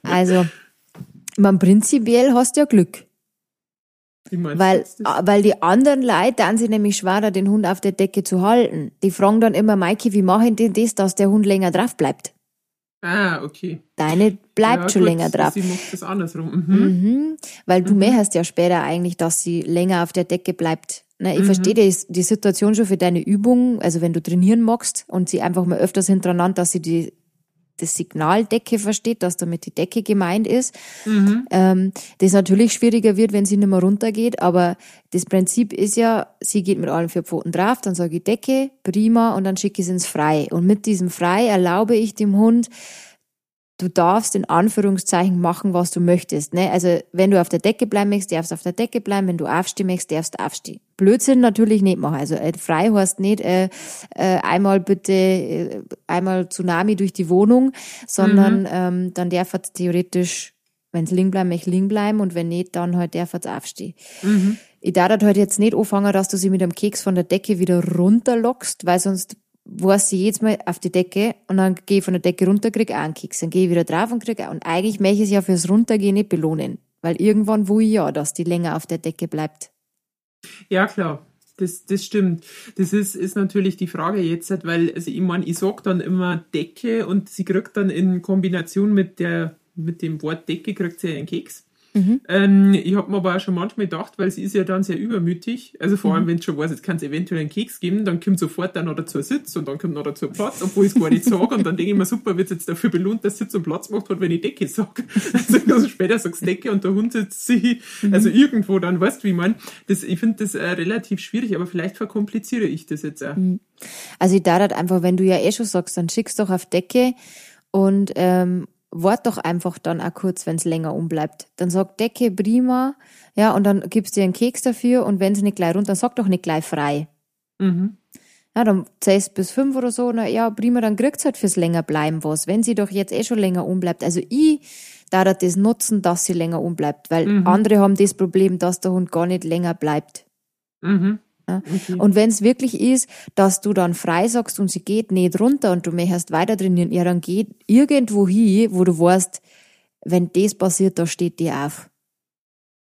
Also, man prinzipiell hast ja Glück. Weil, das- weil die anderen Leute dann sich nämlich schwerer, den Hund auf der Decke zu halten. Die fragen dann immer, Maike, wie machen denn das, dass der Hund länger drauf bleibt? Ah, okay. Deine bleibt Ja, schon gut, länger drauf. Sie macht das andersrum. Mhm. Mhm, weil du möchtest ja später eigentlich, dass sie länger auf der Decke bleibt. Ne, ich Mhm. verstehe die, die Situation schon für deine Übung, also wenn du trainieren magst und sie einfach mal öfters hintereinander, dass sie die, das Signal Decke versteht, dass damit die Decke gemeint ist. Mhm. Ähm, das natürlich schwieriger wird, wenn sie nicht mehr runtergeht, aber das Prinzip ist ja, sie geht mit allen vier Pfoten drauf, dann sage ich Decke, prima, und dann schicke ich sie ins Frei. Und mit diesem Frei erlaube ich dem Hund, du darfst in Anführungszeichen machen, was du möchtest. Ne? Also wenn du auf der Decke bleiben möchtest, darfst du auf der Decke bleiben. Wenn du aufstehen möchtest, darfst du aufstehen. Blödsinn natürlich nicht machen. Also äh, frei heißt nicht äh, äh, einmal bitte äh, einmal Tsunami durch die Wohnung, sondern ähm, dann darf er theoretisch, wenn es liegen bleiben, möchte liegen bleiben und wenn nicht, dann halt darf er aufstehen. Ich darf halt jetzt nicht anfangen, dass du sie mit einem Keks von der Decke wieder runterlockst, weil sonst weiß sie jetzt mal auf die Decke und dann gehe ich von der Decke runter, krieg einen Keks. Dann gehe ich wieder drauf und krieg. Und eigentlich möchte ich sie ja fürs Runtergehen nicht belohnen. Weil irgendwann will ich ja, dass die länger auf der Decke bleibt. Ja, klar. Das, das stimmt. Das ist, ist natürlich die Frage jetzt, halt, weil, also ich meine, ich sag dann immer Decke und sie kriegt dann in Kombination mit der, mit dem Wort Decke kriegt sie einen Keks. Ähm, ich habe mir aber auch schon manchmal gedacht, weil sie ist ja dann sehr übermütig, also vor allem, wenn sie schon weiß, jetzt kann es eventuell einen Keks geben, dann kommt sofort dann noch dazu Sitz und dann kommt noch dazu Platz, obwohl ich es gar nicht sage und dann denke ich mir, super, wird jetzt dafür belohnt, dass Sitz und Platz macht, hat, wenn ich Decke sage. Also, also später sagst du Decke und der Hund sitzt sie, also irgendwo dann, weißt du, wie ich mein. Das, ich finde das äh, relativ schwierig, aber vielleicht verkompliziere ich das jetzt auch. Also ich darf halt einfach, wenn du ja eh schon sagst, dann schickst doch auf Decke und ähm, wart doch einfach dann auch kurz, wenn es länger umbleibt. Dann sag Decke, prima, ja, und dann gibst dir einen Keks dafür und wenn sie nicht gleich runter, sag doch nicht gleich frei. Mhm. Ja, dann zählst bis fünf oder so, na ja, prima, dann kriegt's halt fürs länger bleiben was, wenn sie doch jetzt eh schon länger umbleibt. Also ich darf das nutzen, dass sie länger umbleibt, weil Mhm. andere haben das Problem, dass der Hund gar nicht länger bleibt. Mhm. Ja. Okay. Und wenn es wirklich ist, dass du dann frei sagst und sie geht nicht runter und du möchtest weiter trainieren, ja, dann geht irgendwo hin, wo du weißt, wenn das passiert, da steht die auf.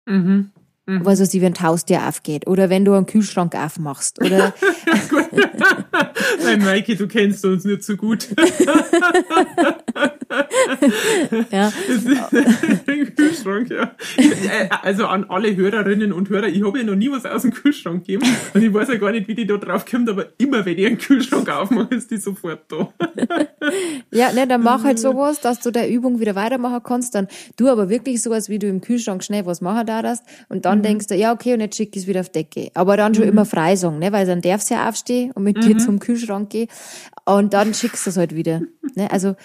Mhm. Mhm. Also sie, wenn das Haustier aufgeht. Oder wenn du einen Kühlschrank aufmachst. Oder. Nein, Maike, du kennst uns nicht so gut. ja. Kühlschrank, ja. Äh, Also an alle Hörerinnen und Hörer, ich habe ja noch nie was aus dem Kühlschrank gegeben und ich weiß ja gar nicht, wie die da drauf kommt, aber immer wenn ich einen Kühlschrank aufmache, ist die sofort da. Ja, ne, dann mach halt sowas, dass du der Übung wieder weitermachen kannst. Dann tu aber wirklich sowas, wie du im Kühlschrank schnell was machen darfst. Und dann denkst du, ja, okay, und jetzt schick ich es wieder auf Decke. Aber dann schon immer frei sagen, ne, weil dann darfst du ja aufstehen und mit dir zum Kühlschrank gehen. Und dann schickst du es halt wieder. Ne, also,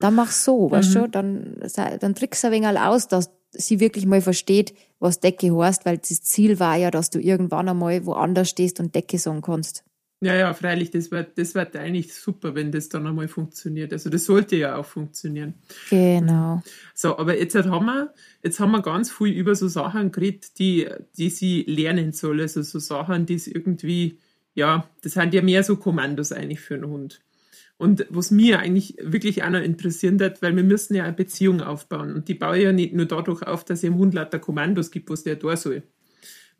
dann mach so, weißt du, dann, dann trickst du ein wenig aus, dass sie wirklich mal versteht, was Decke heißt, weil das Ziel war ja, dass du irgendwann einmal woanders stehst und Decke sagen kannst. Ja, ja, freilich, das wird, das wird eigentlich super, wenn das dann einmal funktioniert. Also das sollte ja auch funktionieren. Genau. So, aber jetzt haben wir, jetzt haben wir ganz viel über so Sachen geredet, die, die sie lernen soll. Also so Sachen, die es irgendwie, ja, das sind ja mehr so Kommandos eigentlich für einen Hund. Und was mir eigentlich wirklich auch noch interessieren wird, weil wir müssen ja eine Beziehung aufbauen. Und die baue ich ja nicht nur dadurch auf, dass ich dem Hund lauter Kommandos gibt, was der da soll.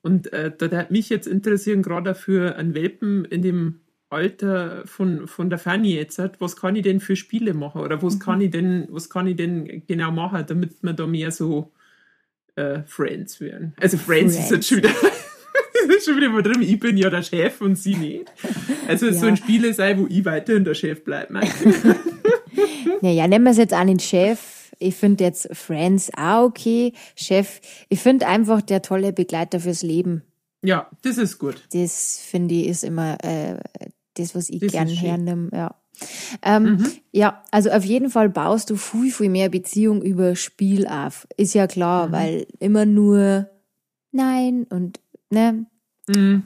Und äh, da hat mich jetzt interessieren, gerade für einen Welpen in dem Alter von, von der Fanny jetzt, was kann ich denn für Spiele machen? Oder was kann ich denn, was kann ich denn genau machen, damit wir da mehr so äh, Friends werden? Also Friends, ist jetzt schon wieder. Schon wieder mal drin, ich bin ja der Chef und sie nicht. Also es Ja. sollen Spiele sein, wo ich weiterhin der Chef bleibe. Naja, nennen wir es jetzt auch nicht Chef. Ich finde jetzt Friends auch okay. Chef, ich finde einfach der tolle Begleiter fürs Leben. ja, das ist gut. Das finde ich ist immer äh, das, was ich Das gern hernehme. Ja. Ähm, Ja, also auf jeden Fall baust du viel, viel mehr Beziehung über Spiel auf. Ist ja klar, weil immer nur Nein und ne, Mhm.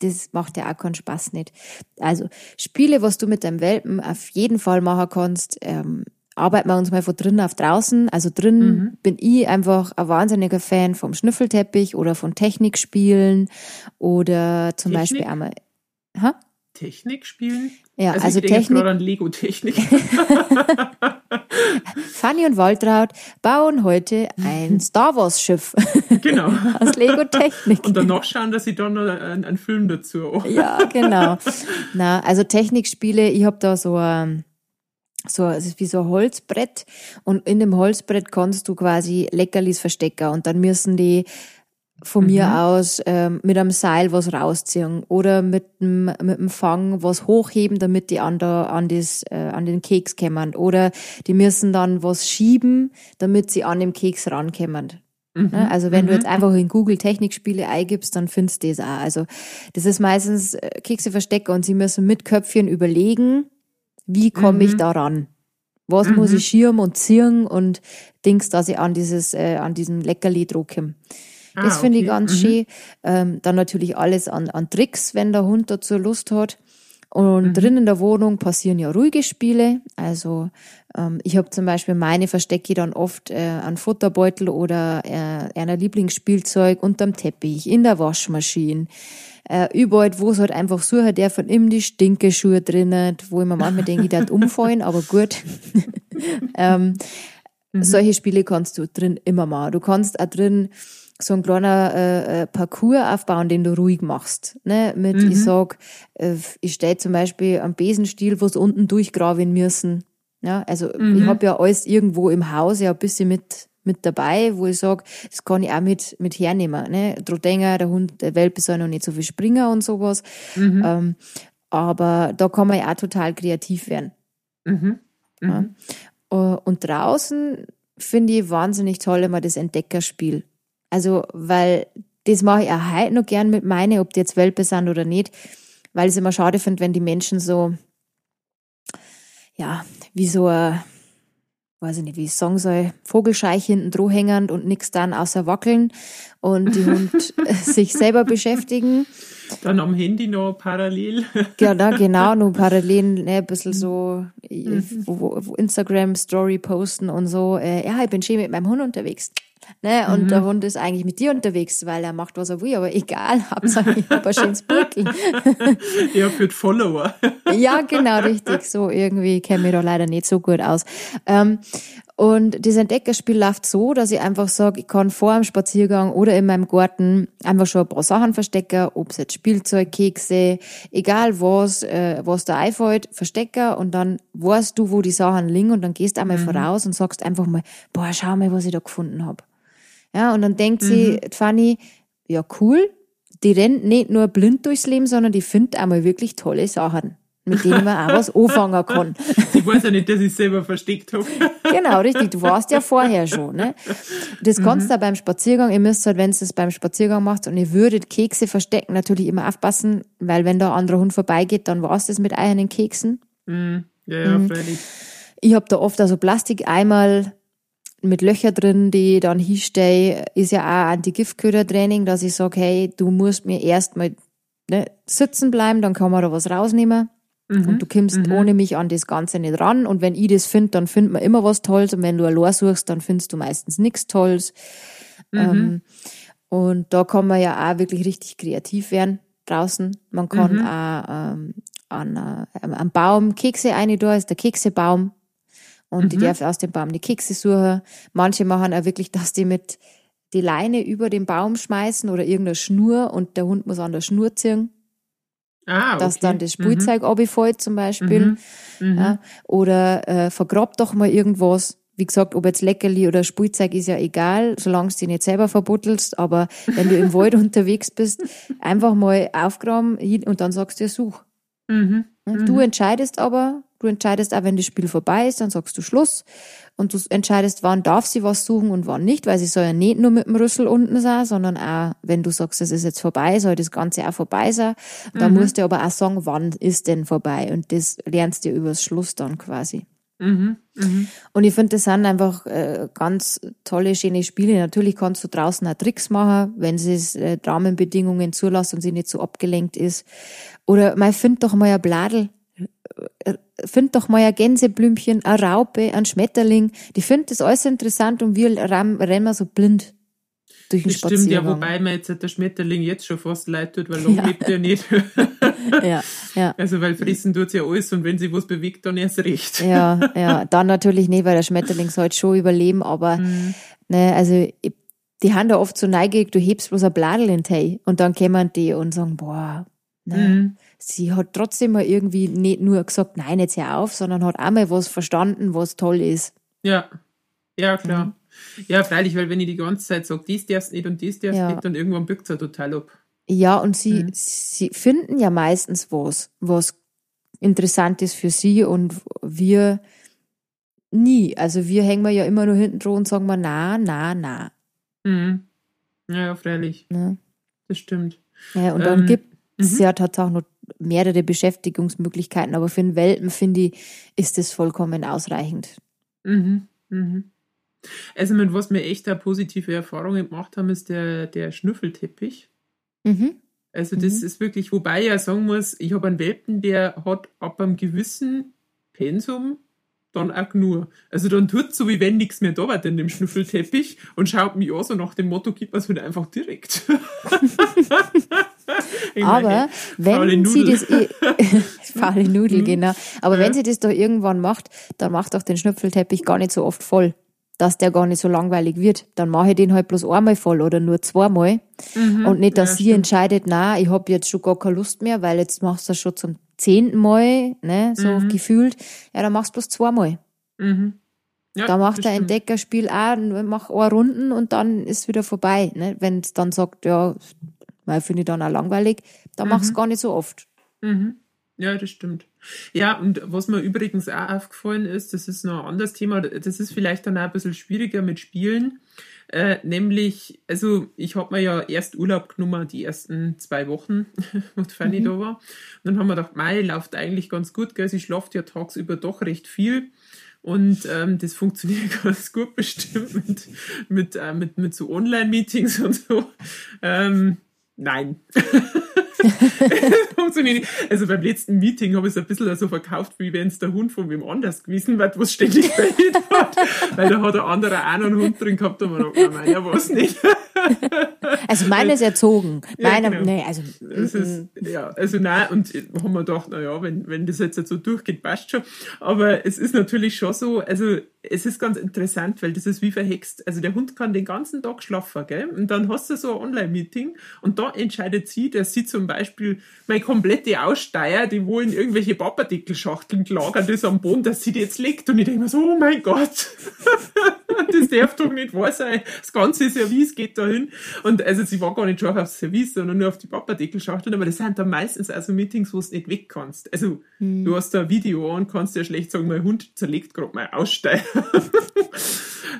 das macht ja auch keinen Spaß nicht. Also Spiele, was du mit deinem Welpen auf jeden Fall machen kannst, ähm, arbeiten wir uns mal von drinnen auf draußen. Also drin Mhm. bin ich einfach ein wahnsinniger Fan vom Schnüffelteppich oder von Technikspielen oder zum Technik? Beispiel einmal. Ha? Technik spielen? Ja, Also, also, ich denke Technik. an Lego-Technik. Fanny und Waltraud bauen heute ein Star Wars Schiff genau. aus Lego Technik. Und danach schauen, dass ich dann noch einen, einen Film dazu auch. Ja, genau. Na, also Technikspiele, ich hab da so ein, so, es ist wie so ein Holzbrett und in dem Holzbrett kannst du quasi Leckerlis verstecken und dann müssen die von mir aus ähm, mit einem Seil was rausziehen oder mit dem, mit dem Fang was hochheben, damit die an, der, an, das, äh, an den Keks kommen. Oder die müssen dann was schieben, damit sie an dem Keks rankommen. Ne? Also wenn du jetzt einfach in Google Technikspiele eingibst, dann findest du das auch. Also das ist meistens äh, Kekse verstecken und sie müssen mit Köpfchen überlegen, wie komme ich da ran? Was muss ich schirmen und ziehen und Dings, dass ich an dieses, äh, an diesem Leckerli drucke. Das Ah, finde ich okay. ganz schön. Ähm, dann natürlich alles an, an Tricks, wenn der Hund dazu Lust hat. Und drin in der Wohnung passieren ja ruhige Spiele. Also ähm, ich habe zum Beispiel meine verstecke ich dann oft äh, an Futterbeutel oder äh, einer Lieblingsspielzeug unterm Teppich, in der Waschmaschine. Äh, überall, wo es halt einfach suche, der von ihm die Stinkeschuhe drinnen, wo ich mir manchmal denke, ich darf umfallen, aber gut. ähm, Solche Spiele kannst du drin immer machen. Du kannst auch drin so ein kleiner äh, äh, Parcours aufbauen, den du ruhig machst. Ne? Mit, ich sag, äh, ich stehe zum Beispiel am Besenstiel, wo es unten durchgraben müssen. Ja, also ich habe ja alles irgendwo im Haus ja ein bisschen mit mit dabei, wo ich sag, das kann ich auch mit mit hernehmen. Ne? Drodenger, der Hund, der Welpe soll noch nicht so viel springen und sowas. Ähm, aber da kann man ja auch total kreativ werden. Mhm. Ja. Äh, Und draußen finde ich wahnsinnig toll immer das Entdeckerspiel. Also, weil das mache ich auch heute noch gern mit meine, ob die jetzt Welpe sind oder nicht, weil ich es immer schade finde, wenn die Menschen so, ja, wie so ein, weiß ich nicht, wie ich sagen soll, Vogelscheich hinten dran hängen und nix dann außer wackeln und die Hund sich selber beschäftigen. Dann am Handy noch parallel. Ja, da genau, nur parallel, ne, ein bisschen so mhm. Instagram-Story posten und so. Äh, ja, ich bin schön mit meinem Hund unterwegs. Ne? Und mhm. der Hund ist eigentlich mit dir unterwegs, weil er macht, was er will, aber egal, Hauptsache ich habe ein schönes ja, für die Follower. ja, genau, richtig. So irgendwie kenne ich da leider nicht so gut aus. Ähm, und das Entdeckerspiel läuft so, dass ich einfach sage, ich kann vor dem Spaziergang oder in meinem Garten einfach schon ein paar Sachen verstecken, ob es jetzt Spielzeug, Kekse, egal was, äh, was da einfällt, verstecken und dann weißt du, wo die Sachen liegen und dann gehst du einmal mhm. voraus und sagst einfach mal, boah, schau mal, was ich da gefunden habe. Ja, und dann denkt mhm. sie, Fanny, ja cool, die rennt nicht nur blind durchs Leben, sondern die findet einmal wirklich tolle Sachen mit denen man auch was anfangen kann. Ich weiß ja nicht, dass ich selber versteckt habe. Genau, richtig. Du warst ja vorher schon. Ne? Das kannst mhm. du beim Spaziergang, ihr müsst halt, wenn es das beim Spaziergang macht und ihr würdet Kekse verstecken, natürlich immer aufpassen, weil wenn da ein anderer Hund vorbeigeht, dann war es das mit eigenen Keksen. Mhm. Ja, ja, mhm. freilich. Ich habe da oft also Plastikeimer mit Löcher drin, die ich dann hinstelle, ist ja auch Anti-Giftköder-Training, dass ich sage, hey, du musst mir erstmal ne, sitzen bleiben, dann kann man da was rausnehmen. Mhm. Und du kommst mhm. ohne mich an das Ganze nicht ran. Und wenn ich das finde, dann findet man immer was Tolles. Und wenn du allein suchst, dann findest du meistens nichts Tolles. Mhm. Ähm, und da kann man ja auch wirklich richtig kreativ werden draußen. Man kann mhm. auch ähm, an äh, einem Baum Kekse rein, da ist der Keksebaum. Und die mhm. darf aus dem Baum die Kekse suchen. Manche machen auch wirklich, dass die mit die Leine über den Baum schmeißen oder irgendeine Schnur und der Hund muss an der Schnur ziehen. Ah, okay. Dass dann das Spielzeug mhm. abfällt zum Beispiel. Mhm. Mhm. Ja, oder äh, vergrabt doch mal irgendwas. Wie gesagt, ob jetzt Leckerli oder Spielzeug ist ja egal, solange du dich nicht selber verbuttelst. Aber wenn du im Wald unterwegs bist, einfach mal aufgraben und dann sagst du ja, such. Mhm. Du mhm. entscheidest aber, du entscheidest auch, wenn das Spiel vorbei ist, dann sagst du Schluss und du entscheidest, wann darf sie was suchen und wann nicht, weil sie soll ja nicht nur mit dem Rüssel unten sein, sondern auch, wenn du sagst, es ist jetzt vorbei, soll das Ganze auch vorbei sein. Mhm. Da musst du aber auch sagen, wann ist denn vorbei und das lernst du übers Schluss dann quasi. Mhm, mh. Und ich finde, das sind einfach äh, ganz tolle, schöne Spiele. Natürlich kannst du draußen auch Tricks machen, wenn es äh, Rahmenbedingungen zulassen und sie nicht so abgelenkt ist. Oder man findet doch mal ein Bladel find doch mal ein Gänseblümchen, eine Raupe, ein Schmetterling. Die finden das alles interessant und wir rennen so blind durch den das Stimmt, ja, wobei mir jetzt der Schmetterling jetzt schon fast leid tut, weil lang ja. lebt er nicht. ja, ja. Also, weil fressen tut's ja alles und wenn sie was bewegt, dann erst recht. ja, ja, dann natürlich nicht, weil der Schmetterling soll schon überleben, aber, mhm. ne, also, die haben da oft so neugierig, du hebst bloß ein Bladel in den und dann kämen die und sagen, boah, ne, mhm sie hat trotzdem mal irgendwie nicht nur gesagt, nein, jetzt hör auf, sondern hat auch mal was verstanden, was toll ist. Ja, ja, klar. Mhm. Ja, freilich, weil wenn ich die ganze Zeit sage, dies darfst nicht und dies darfst ja. nicht, dann irgendwann bückt es total ab. Ja, und sie, mhm. sie finden ja meistens was, was interessant ist für sie und wir nie. Also wir hängen ja immer nur hinten dran und sagen mal, na, na, na. Mhm. Ja, freilich. Ja. Das stimmt. Ja, und dann ähm, gibt es mhm. ja tatsächlich noch mehrere Beschäftigungsmöglichkeiten, aber für einen Welpen, finde ich, ist das vollkommen ausreichend. Mhm. Mhm. Also mit was wir echt eine positive Erfahrungen gemacht haben, ist der, der Schnüffelteppich. Mhm. Also das mhm. ist wirklich, wobei ich ja sagen muss, ich habe einen Welpen, der hat ab einem gewissen Pensum dann auch nur. Also dann tut so, wie wenn nichts mehr da war in dem Schnüffelteppich und schaut mich an, so nach dem Motto, gibt man es wieder einfach direkt. Aber wenn sie das, faule Nudel, genau. Aber ja. wenn sie das doch irgendwann macht, dann macht doch den Schnüffelteppich gar nicht so oft voll, dass der gar nicht so langweilig wird. Dann mache ich den halt bloß einmal voll oder nur zweimal. Mhm. Und nicht, dass ja, sie stimmt. entscheidet, na, ich habe jetzt schon gar keine Lust mehr, weil jetzt machst du das schon zum zehnten Mal, ne, so mhm. gefühlt. Ja, dann machst du bloß zweimal. Mhm. Ja, da macht der Entdeckerspiel auch, mach eine Runden und dann ist wieder vorbei. Ne? Wenn es dann sagt, ja, weil finde ich dann auch langweilig. Da mhm. mach's gar nicht so oft. Mhm. Ja, das stimmt. Ja, und was mir übrigens auch aufgefallen ist, das ist noch ein anderes Thema, das ist vielleicht dann auch ein bisschen schwieriger mit Spielen. Äh, nämlich, also ich habe mir ja erst Urlaub genommen, die ersten zwei Wochen, wo Fanny mhm. da war. Und dann haben wir gedacht, Mai läuft eigentlich ganz gut, gell? sie schlaft ja tagsüber doch recht viel. Und ähm, das funktioniert ganz gut bestimmt mit, mit, äh, mit, mit so Online-Meetings und so. Ähm, Nein. also beim letzten Meeting habe ich es ein bisschen so verkauft, wie wenn es der Hund von wem anders gewesen wird, was ständig bellt hat. Weil da hat der andere auch noch einen Hund drin gehabt, und man meiner was nicht. Also meiner ist erzogen. Meiner, genau. nee, also. Das ist, ja, also nein, und haben wir gedacht, na ja, wenn, wenn das jetzt so durchgeht, passt schon. Aber es ist natürlich schon so, also es ist ganz interessant, weil das ist wie verhext. Also der Hund kann den ganzen Tag schlafen, gell? Und dann hast du so ein Online-Meeting und da entscheidet sie, dass sie zum Beispiel meine komplette Aussteier, die wo in irgendwelche Pappardeckelschachteln gelagert ist am Boden, dass sie die jetzt legt. Und ich denke mir so, oh mein Gott, das darf doch nicht wahr sein. Das ganze Service geht da hin. Und also sie war gar nicht scharf aufs Service, sondern nur auf die Pappardeckelschachteln. Aber das sind dann meistens also Meetings, wo du nicht weg kannst. Also hm. du hast da ein Video und kannst ja schlecht sagen, mein Hund zerlegt gerade mein Aussteier.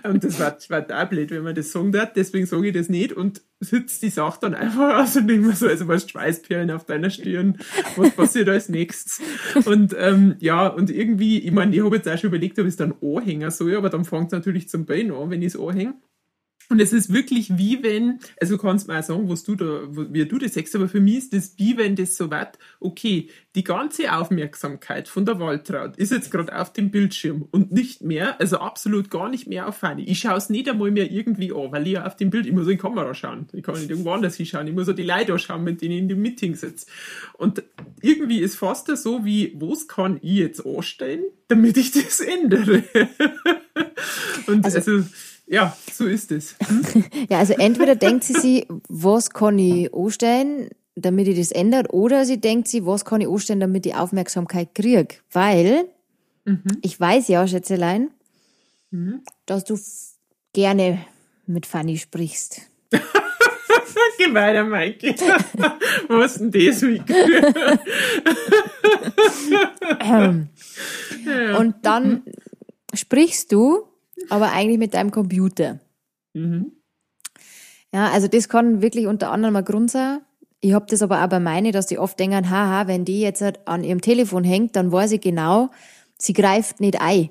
Und das wird, wird auch blöd, wenn man das sagen darf. Deswegen sage ich das nicht und sitzt die Sache dann einfach aus und denke mir so, also was Schweißperlen auf deiner Stirn, was passiert als nächstes? Und ähm, ja, und irgendwie, ich meine, ich habe jetzt auch schon überlegt, ob ich es dann anhängen soll, aber dann fängt es natürlich zum Bein an, wenn ich es anhänge. Und es ist wirklich wie wenn, also kannst du mal sagen, was du da, wie du das sagst, aber für mich ist das wie wenn das so wird, okay, die ganze Aufmerksamkeit von der Waltraud ist jetzt gerade auf dem Bildschirm und nicht mehr, also absolut gar nicht mehr auf Fanny. Ich schaue es nicht einmal mehr irgendwie an, weil ich ja auf dem Bild, ich muss in die Kamera schauen. Ich kann nicht irgendwo anders hinschauen. Ich muss auch die Leute anschauen, mit denen ich in dem Meeting sitze. Und irgendwie ist fast so wie, was kann ich jetzt anstellen, damit ich das ändere? und also, also ja, so ist es. Hm? ja, also entweder denkt sie sich, was kann ich anstellen, damit ich das ändert, oder sie denkt sich, was kann ich anstellen, damit ich Aufmerksamkeit kriege. Weil mhm. ich weiß ja, Schätzelein, mhm. dass du gerne mit Fanny sprichst. Gemeiner Maike. Was denn das mitgekriegt? ähm. Und dann mhm. sprichst du aber eigentlich mit deinem Computer. Mhm. Ja, also das kann wirklich unter anderem ein Grund sein. Ich habe das aber auch bei meine, dass die oft denken, haha, wenn die jetzt halt an ihrem Telefon hängt, dann weiß ich genau, sie greift nicht ein,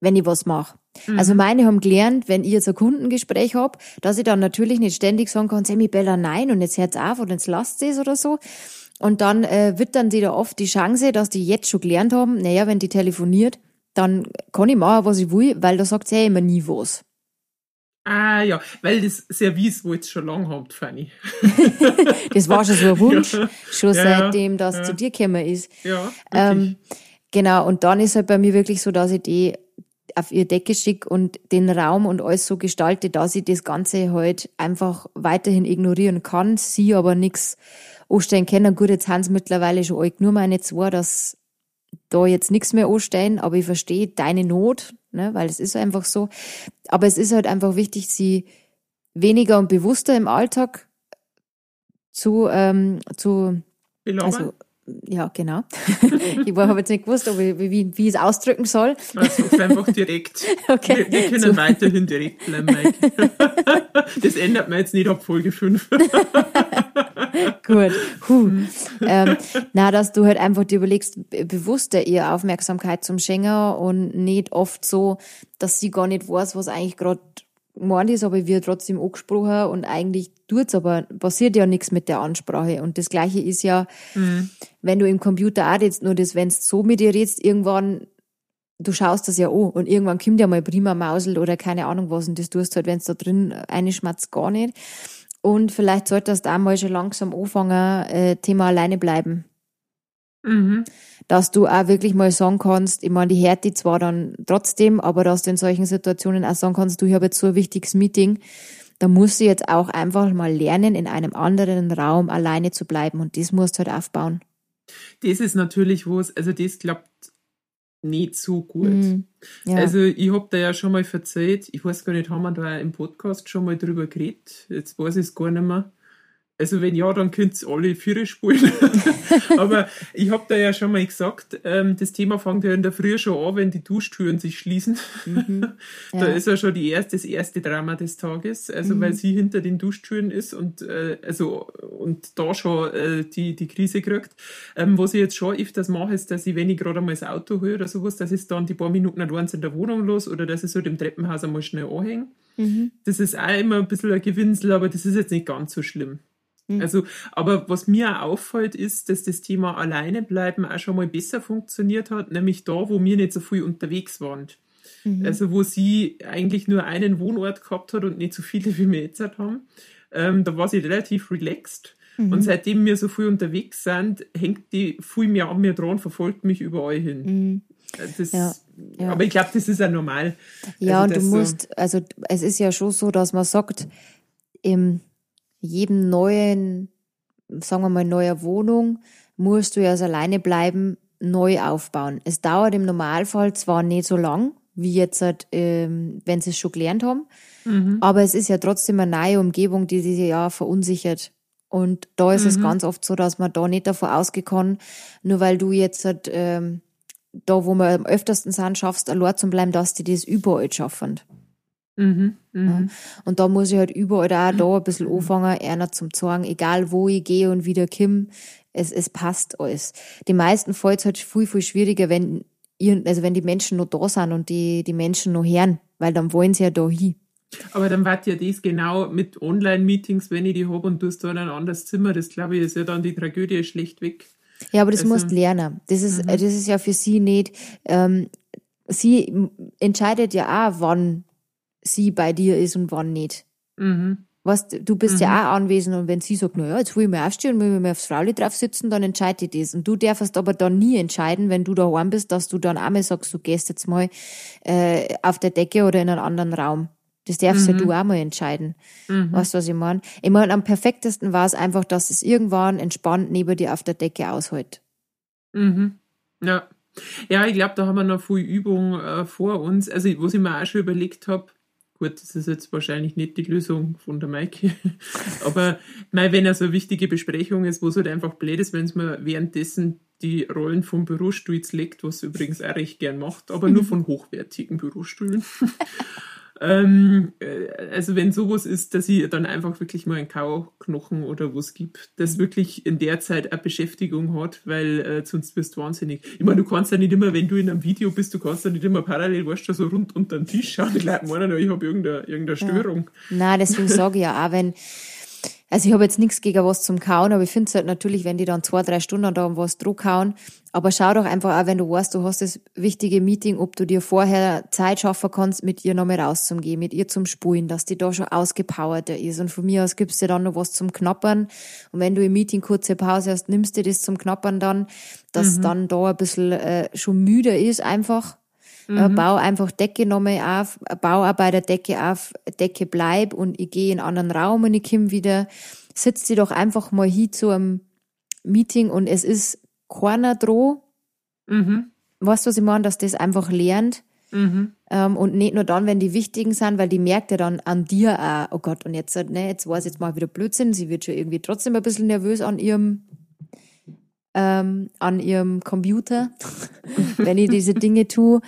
wenn ich was mache. Mhm. Also meine haben gelernt, wenn ich jetzt ein Kundengespräch hab, dass ich dann natürlich nicht ständig sagen kann, Sammy Bella, nein, und jetzt hört's auf und jetzt lasst es oder so. Und dann äh, wittern sie da oft die Chance, dass die jetzt schon gelernt haben, naja, wenn die telefoniert, dann kann ich machen, was ich will, weil da sagt sie ja immer nie was. Ah ja, weil das Service wo jetzt schon lange habt, Fanny. das war schon so ein Wunsch, ja. schon ja, seitdem das ja. zu dir gekommen ist. Ja, ähm, genau, und dann ist halt bei mir wirklich so, dass ich die auf ihr Decke schicke und den Raum und alles so gestalte, dass ich das Ganze halt einfach weiterhin ignorieren kann, sie aber nichts anstellen können. Gut, jetzt haben sie mittlerweile schon alt nur meine zwei, dass da jetzt nichts mehr anstellen, aber ich verstehe deine Not, ne, weil es ist einfach so. Aber es ist halt einfach wichtig, sie weniger und bewusster im Alltag zu, ähm, zu also, ja, genau. ich habe jetzt nicht gewusst, ob ich, wie, wie ich es ausdrücken soll. Also einfach direkt. Okay. Wir, wir können so. weiterhin direkt bleiben, Mike. das ändert man jetzt nicht ab Folge 5. Gut. Huh. ähm, na, dass du halt einfach dir überlegst, bewusster ihr Aufmerksamkeit zum Schenken und nicht oft so, dass sie gar nicht weiß, was eigentlich gerade gemeint ist, aber wird trotzdem angesprochen und eigentlich tut's, aber passiert ja nichts mit der Ansprache. Und das Gleiche ist ja, mhm. wenn du im Computer auch jetzt nur das, wenn du so mit dir redest, irgendwann, du schaust das ja an und irgendwann kommt ja mal prima Mausel oder keine Ahnung was und das tust halt, wenn es da drin eine schmatzt, gar nicht. Und vielleicht solltest du auch mal schon langsam anfangen, äh, Thema alleine bleiben. Mhm. Dass du auch wirklich mal sagen kannst, ich meine, die hört die zwar dann trotzdem, aber dass du in solchen Situationen auch sagen kannst, du, ich habe jetzt so ein wichtiges Meeting, da musst du jetzt auch einfach mal lernen, in einem anderen Raum alleine zu bleiben und das musst du halt aufbauen. Das ist natürlich was, also das klappt nicht so gut. Mm, ja. Also ich habe da ja schon mal erzählt, ich weiß gar nicht, haben wir da im Podcast schon mal drüber geredet, jetzt weiß ich es gar nicht mehr. Also wenn ja, dann könnt ihr alle Viere spielen. Aber ich habe da ja schon mal gesagt, ähm, das Thema fängt ja in der Früh schon an, wenn die Duschtüren sich schließen. Mhm. da ist ja schon die erste, das erste Drama des Tages, also mhm. weil sie hinter den Duschtüren ist und äh, also und da schon äh, die, die Krise kriegt. Ähm, was ich jetzt schon öfters mache, ist, dass ich, wenn ich gerade einmal das Auto höre oder sowas, dass ich dann die paar Minuten nicht in der Wohnung los oder dass ich so dem Treppenhaus einmal schnell anhänge. Mhm. Das ist auch immer ein bisschen ein Gewinsel, aber das ist jetzt nicht ganz so schlimm. Mhm. Also, aber was mir auch auffällt, ist, dass das Thema alleine bleiben auch schon mal besser funktioniert hat, nämlich da, wo wir nicht so viel unterwegs waren. Mhm. Also, wo sie eigentlich nur einen Wohnort gehabt hat und nicht so viele, wie wir jetzt haben. Ähm, da war sie relativ relaxed. Mhm. Und seitdem wir so viel unterwegs sind, hängt die viel mehr an mir dran, verfolgt mich überall hin. Mhm. Das, ja, ja. Aber ich glaube, das ist ja normal. Ja, also und du musst, so also es ist ja schon so, dass man sagt, in jedem neuen, sagen wir mal, neuer Wohnung musst du ja als alleine bleiben, neu aufbauen. Es dauert im Normalfall zwar nicht so lang, wie jetzt, halt, ähm, wenn sie es schon gelernt haben, mhm. aber es ist ja trotzdem eine neue Umgebung, die sie ja verunsichert. Und da ist mhm. es ganz oft so, dass man da nicht davon ausgehen nur weil du jetzt halt, ähm, da, wo wir am öftersten sind, schaffst, allein zu bleiben, dass die das überall schaffen. Mhm, mh. ja. Und da muss ich halt überall auch da ein bisschen anfangen, einer zum sagen, egal wo ich gehe und wieder komme, es, es passt alles. Die meisten fällt es halt viel, viel schwieriger, wenn, also wenn die Menschen noch da sind und die, die Menschen noch hören, weil dann wollen sie ja da hin. Aber dann war ja das genau mit Online-Meetings, wenn ich die habe und du hast da in ein anderes Zimmer, das glaube ich ist ja dann die Tragödie schlecht weg. Ja, aber das also, musst lernen. Das ist, mhm. das ist ja für sie nicht, ähm, sie entscheidet ja auch, wann sie bei dir ist und wann nicht. Mhm. Was, du bist mhm. ja auch anwesend und wenn sie sagt, na ja, jetzt will ich mir aufstehen und will ich mir aufs Frauli drauf sitzen, dann entscheidet das. Und du darfst aber dann nie entscheiden, wenn du daheim bist, dass du dann einmal sagst, du gehst jetzt mal äh, auf der Decke oder in einen anderen Raum. Das darfst mhm. ja du auch mal entscheiden. Mhm. Weißt du, was ich meine? Ich meine, am perfektesten war es einfach, dass es irgendwann entspannt neben dir auf der Decke aushält. Mhm. Ja. Ja, ich glaube, da haben wir noch viel Übung äh, vor uns. Also, was ich mir auch schon überlegt habe, gut, das ist jetzt wahrscheinlich nicht die Lösung von der Maike, aber mein, wenn so eine wichtige Besprechung ist, wo es halt einfach blöd ist, wenn es mir währenddessen die Rollen vom Bürostuhl legt, was übrigens auch recht gern macht, aber nur von hochwertigen Bürostühlen. Ähm, äh, also wenn sowas ist, dass ich dann einfach wirklich mal einen Kauknochen oder was gibt, das wirklich in der Zeit eine Beschäftigung hat, weil äh, sonst wirst du wahnsinnig. Ich meine, du kannst ja nicht immer, wenn du in einem Video bist, du kannst ja nicht immer parallel, weißt du, so rund unter den Tisch schauen. Ich glaube, ich habe irgendeine, irgendeine Störung. Ja. Nein, deswegen sage ich ja auch, wenn also ich habe jetzt nichts gegen was zum Kauen, aber ich finde es halt natürlich, wenn die dann zwei, drei Stunden da um was Druck kauen. Aber schau doch einfach auch, wenn du weißt, du hast das wichtige Meeting, ob du dir vorher Zeit schaffen kannst, mit ihr nochmal rauszugehen, mit ihr zum Spulen, dass die da schon ausgepowerter ist. Und von mir aus gibst du dir dann noch was zum Knappern. Und wenn du im Meeting kurze Pause hast, nimmst du das zum Knappern dann, dass mhm. dann da ein bisschen äh, schon müde ist einfach Mhm. Bau einfach Decke nochmal auf, bau auch bei der Decke auf, Decke bleib und ich gehe in einen anderen Raum und ich komme wieder. Sitzt sie doch einfach mal hier zu einem Meeting und es ist keiner droh. Mhm. Weißt du, was ich meine? Dass das einfach lernt. Mhm. Ähm, und nicht nur dann, wenn die wichtigen sind, weil die merkt ja dann an dir auch, oh Gott, und jetzt, ne, jetzt war es jetzt mal wieder Blödsinn, sie wird schon irgendwie trotzdem ein bisschen nervös an ihrem, ähm, an ihrem Computer, wenn ich diese Dinge tue.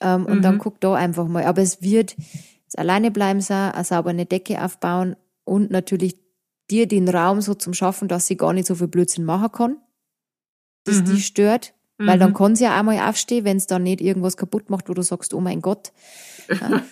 Ähm, und mhm. dann guck da einfach mal. Aber es wird das alleine bleiben sein, eine saubere Decke aufbauen und natürlich dir den Raum so zum Schaffen, dass sie gar nicht so viel Blödsinn machen kann, dass mhm. die stört. Weil mhm. dann kann sie ja auch mal aufstehen, wenn es dann nicht irgendwas kaputt macht, wo du sagst, oh mein Gott.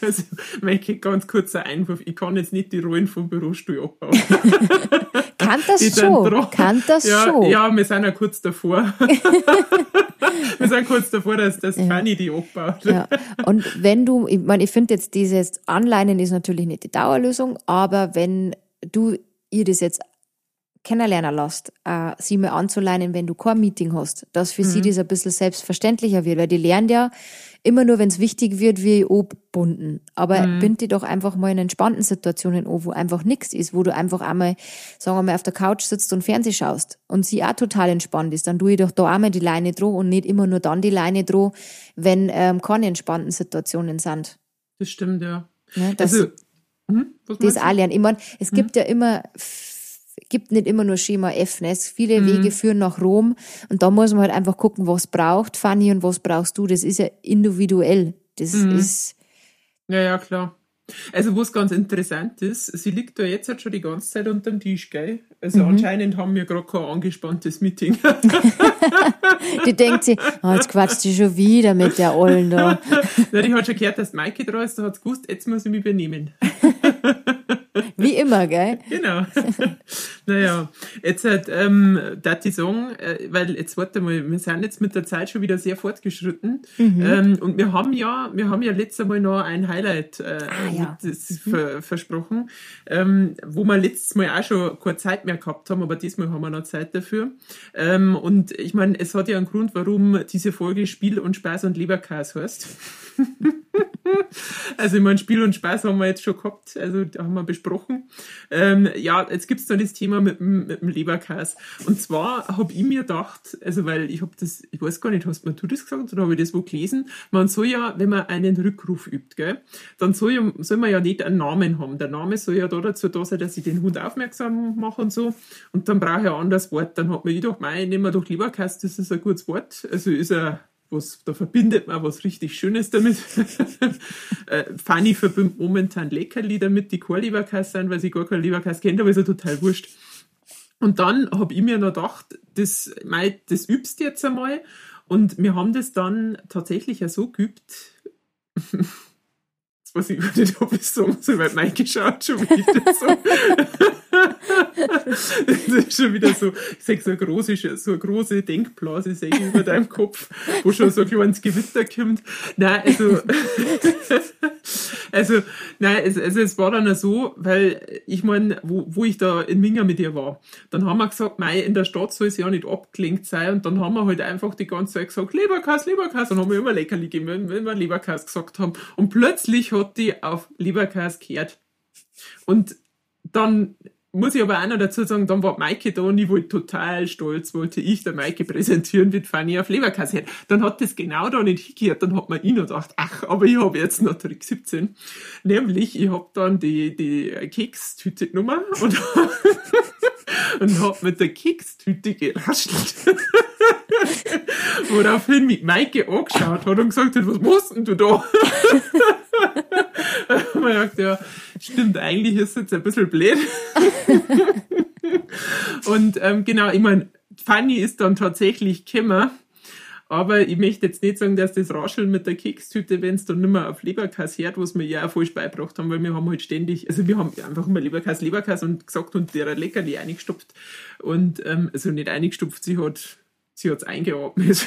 Also, mein ganz kurzer Einwurf, ich kann jetzt nicht die Rollen vom Bürostuhl abbauen. kann das schon? Kann das ja, schon? Ja, wir sind ja kurz davor. wir sind kurz davor, dass das ja. Fanny die abbaut. Ja. Und wenn du, ich meine, ich finde jetzt dieses Anleinen ist natürlich nicht die Dauerlösung, aber wenn du ihr das jetzt kennenlernen lässt, äh, sie mal anzuleinen, wenn du kein Meeting hast, dass für mhm. sie das ein bisschen selbstverständlicher wird, weil die lernen ja immer nur, wenn es wichtig wird, wie obbunden. Aber mhm. bind die doch einfach mal in entspannten Situationen an, wo einfach nichts ist, wo du einfach einmal, sagen wir mal, auf der Couch sitzt und Fernseh schaust und sie auch total entspannt ist, dann tue ich doch da einmal die Leine droh und nicht immer nur dann die Leine droh, wenn ähm, keine entspannten Situationen sind. Das stimmt, ja. ja das, also, hm, das auch lernen. Ich meine, es hm? gibt ja immer gibt nicht immer nur Schema F. Ne? Viele mhm. Wege führen nach Rom und da muss man halt einfach gucken, was braucht Fanny und was brauchst du. Das ist ja individuell. Das mhm. ist. Ja, ja, klar. Also, was ganz interessant ist, sie liegt da jetzt halt schon die ganze Zeit unter dem Tisch, gell? Also, mhm. anscheinend haben wir gerade kein angespanntes Meeting. die denkt sich, oh, jetzt quatscht sie schon wieder mit der Ollen da. Na, die hat schon gehört, dass Maike da ist, da hat sie gewusst, jetzt muss ich mich übernehmen. Wie immer, gell? Genau. naja, jetzt halt, ähm, da die sagen, äh, weil jetzt warte mal, wir sind jetzt mit der Zeit schon wieder sehr fortgeschritten. Mhm. Ähm, und wir haben ja, wir haben ja letztes Mal noch ein Highlight äh, ah, ja. das ver versprochen, ähm, wo wir letztes Mal auch schon keine Zeit mehr gehabt haben, aber diesmal haben wir noch Zeit dafür. Ähm, und ich meine, es hat ja einen Grund, warum diese Folge Spiel und Spaß und Leberkas heißt. also ich meine, Spiel und Spaß haben wir jetzt schon gehabt, also haben wir besprochen. Ähm, ja, jetzt gibt's da das Thema mit, mit dem Leberkas. Und zwar habe ich mir gedacht, also weil ich habe das, ich weiß gar nicht, hast du das gesagt oder habe ich das wo gelesen? Man soll ja, wenn man einen Rückruf übt, gell, dann soll, ja, soll man ja nicht einen Namen haben. Der Name soll ja da dazu da sein, dass ich den Hund aufmerksam mache und so. Und dann brauche ich ein anderes Wort. Dann hat man ich doch, mein, nehmen wir doch Leberkas, das ist ein gutes Wort. Also ist er was, da verbindet man was richtig Schönes damit. äh, Fanny verbindet momentan Leckerli damit, die kein Leberkäse sind, weil sie gar kein Leberkäse kennt, aber ist ja total wurscht. Und dann habe ich mir noch gedacht, das, mei, das übst jetzt einmal. Und wir haben das dann tatsächlich ja so geübt, was ich über den Doppel sagen soll, weil Mike schaut schon wieder so. das ist schon wieder so, ich sag so eine große, so eine große Denkblase sehe ich über deinem Kopf, wo schon so ein kleines Gewitter kommt. Nein, also, also, nein, es, also es war dann so, weil ich meine, wo, wo ich da in Minga mit ihr war, dann haben wir gesagt, mei, in der Stadt soll es ja nicht abgelenkt sein und dann haben wir halt einfach die ganze Zeit gesagt, Leberkas, Leberkas, und haben wir immer Leckerli gegeben, wenn, wir Leberkas gesagt haben. Und plötzlich hat die auf Leberkas gehört. Und dann muss ich aber auch noch dazu sagen, dann war Maike da und ich wollte total stolz, wollte ich der Maike präsentieren, wie Fanny auf Leberkasse hat. Dann hat das genau da nicht hingehört, dann hat man ihn noch gedacht, ach, aber ich habe jetzt noch Trick 17. Nämlich, ich habe dann die, die Kekstüte genommen und, und habe mit der Kekstüte geraschelt. Woraufhin mich Maike angeschaut hat und gesagt hat, was machst denn du da? man sagt, ja, stimmt, eigentlich ist es jetzt ein bisschen blöd. und ähm, genau, ich meine, Fanny ist dann tatsächlich gekommen. Aber ich möchte jetzt nicht sagen, dass das Rascheln mit der Kekstüte, wenn es dann nicht mehr auf Leberkas hört, was wir ja auch falsch beigebracht haben, weil wir haben halt ständig, also wir haben einfach immer Leberkas, Leberkas und gesagt und der Leckerli eingestopft. Und, ähm, also nicht eingestopft, sie hat sie hat's eingeatmet,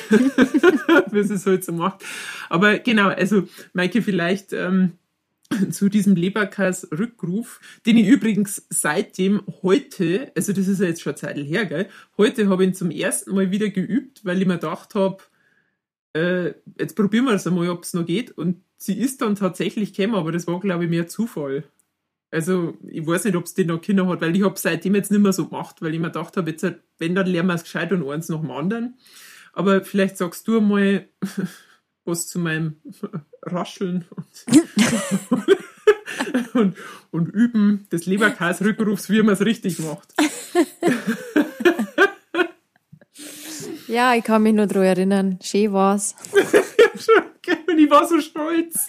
wie sie es halt so macht. Aber genau, also Maike, vielleicht ähm, zu diesem Leberkas-Rückruf, den ich übrigens seitdem heute, also das ist ja jetzt schon Zeit her, gell, heute habe ich ihn zum ersten Mal wieder geübt, weil ich mir gedacht habe, äh, jetzt probieren wir es einmal, ob es noch geht. Und sie ist dann tatsächlich gekommen, aber das war, glaube ich, mehr Zufall. Also, ich weiß nicht, ob es den noch Kinder hat, weil ich habe seitdem jetzt nicht mehr so gemacht, weil ich mir gedacht habe, jetzt, wenn, dann lernen wir es gescheit und eins nach dem anderen. Aber vielleicht sagst du einmal was zu meinem Rascheln und, und, und Üben des Leberkasrückrufs, wie man es richtig macht. Ja, ich kann mich nur daran erinnern. Schön war's. und ich war so stolz.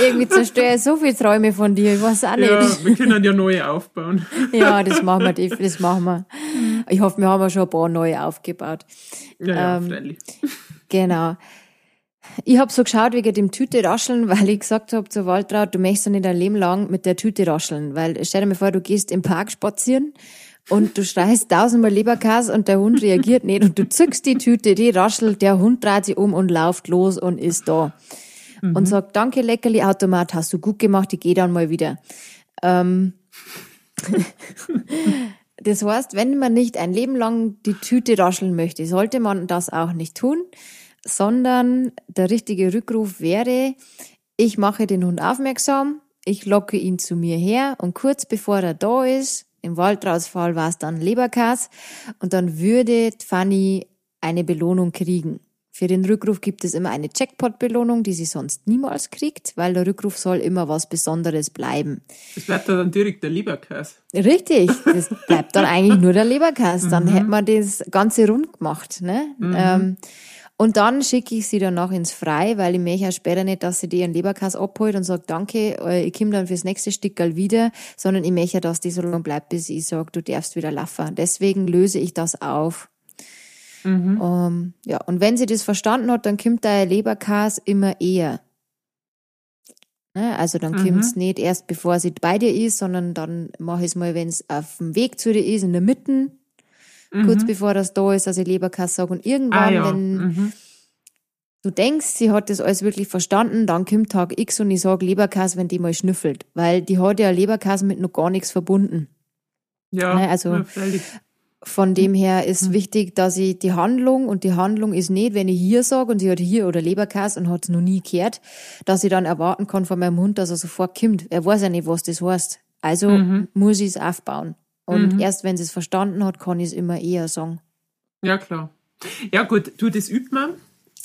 Irgendwie zerstöre ich so viele Träume von dir, ich weiß auch nicht. Ja, wir können ja neue aufbauen. ja, das machen wir, das machen wir. Ich hoffe, wir haben ja schon ein paar neue aufgebaut. Ja, ja, ähm, Genau. Ich habe so geschaut wegen dem Tüte rascheln, weil ich gesagt habe zu Waltraud, du möchtest ja nicht dein Leben lang mit der Tüte rascheln, weil stell dir mal vor, du gehst im Park spazieren und du schreist tausendmal Leberkas und der Hund reagiert nicht und du zückst die Tüte, die raschelt, der Hund dreht sich um und läuft los und ist da. Mhm. Und sagt, danke Leckerli Automat, hast du gut gemacht, ich gehe dann mal wieder. Ähm das heißt, wenn man nicht ein Leben lang die Tüte rascheln möchte, sollte man das auch nicht tun sondern der richtige Rückruf wäre, ich mache den Hund aufmerksam, ich locke ihn zu mir her und kurz bevor er da ist, im Waldrausfall war es dann Leberkas und dann würde Fanny eine Belohnung kriegen. Für den Rückruf gibt es immer eine Jackpot-Belohnung, die sie sonst niemals kriegt, weil der Rückruf soll immer was Besonderes bleiben. Es bleibt dann direkt der Leberkas. Richtig, das bleibt dann eigentlich nur der Leberkas. Dann mhm. hätte man das Ganze rund gemacht. Ne? Mhm. Ähm, und dann schicke ich sie dann noch ins Frei, weil ich möchte ja später nicht, dass sie die ihren Leberkass abholt und sagt, danke, äh, ich komme dann fürs nächste Stickerl wieder, sondern ich möchte, dass die so lange bleibt, bis ich sage, du darfst wieder laufen. Deswegen löse ich das auf. Mhm. Um, ähm, ja, und wenn sie das verstanden hat, dann kommt der Leberkass immer eher. Ne? Also dann mhm. kommt's nicht erst bevor sie bei dir ist, sondern dann mache ich es mal, wenn es auf dem Weg zu dir ist, in der Mitte, mhm. kurz bevor das da ist, dass ich Leberkass sage. Und irgendwann, ah, ja. wenn mhm. du denkst, sie hat das alles wirklich verstanden, dann kommt Tag X und ich sage Leberkass, wenn die mal schnüffelt. Weil die hat ja Leberkass mit noch gar nichts verbunden. Ja, ne? also ja, von dem her ist mhm. wichtig, dass ich die Handlung, und die Handlung ist nicht, wenn ich hier sage und sie hat hier oder Leberkäse und hat es noch nie gehört, dass ich dann erwarten kann von meinem Hund, dass er sofort kommt. Er weiß ja nicht, was das heißt. Also mhm. muss ich es aufbauen. Und mhm. erst wenn sie es verstanden hat, kann ich es immer eher sagen. Ja, klar. Ja, gut, du, das übt man.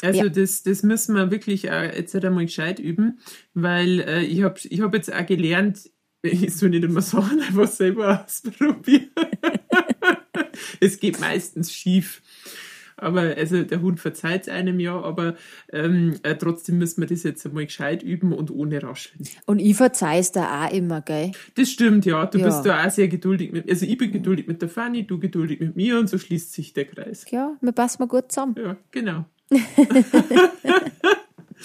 Also ja. das, das müssen wir wirklich äh, jetzt einmal gescheit üben, weil äh, ich habe ich hab jetzt auch gelernt, ich soll nicht immer sagen, einfach selber ausprobieren. es geht meistens schief. Aber also der Hund verzeiht es einem ja, aber ähm, äh, trotzdem müssen wir das jetzt einmal gescheit üben und ohne rascheln. Und ich verzeih's da auch immer, gell? Das stimmt, ja. Du ja. bist da auch sehr geduldig mit Also ich bin geduldig mit der Fanny, du geduldig mit mir und so schließt sich der Kreis. Ja, wir passen mal gut zusammen. Ja, genau.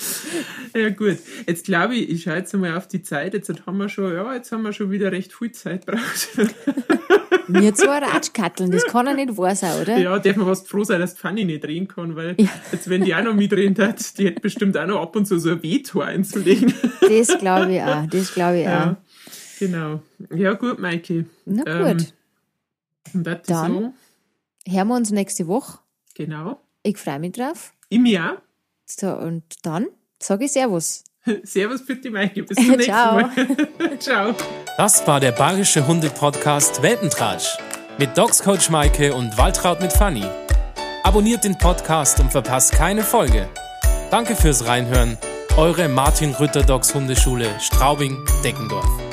ja gut, jetzt glaube ich, ich schaue jetzt mal auf die Zeit. Jetzt haben wir schon, ja, jetzt haben wir schon wieder recht viel Zeit braucht. Mir zwei Ratschkatteln, das kann ja nicht wahr sein, oder? Ja, darf man fast froh sein, dass die Fanny nicht drehen kann, weil ja. jetzt, wenn die auch noch mitdrehen hat, die hätte bestimmt auch noch ab und zu so ein Veto einzulegen. Das glaube ich auch, das glaube ich ja, auch. Genau. Ja, gut, Maike. Na gut. Ähm, Dann so. hören wir uns nächste Woche. Genau. Ich freue mich drauf. Mich auch. So, und dann sage ich Servus. Servus für die Maike. Bis zum nächsten Mal. Ciao. Das war der Bayerische Hunde-Podcast Weltentratsch mit Dogs Coach Maike und Waltraud mit Fanny. Abonniert den Podcast und verpasst keine Folge. Danke fürs Reinhören. Eure Martin Rütter Dogs Hundeschule Straubing-Deckendorf.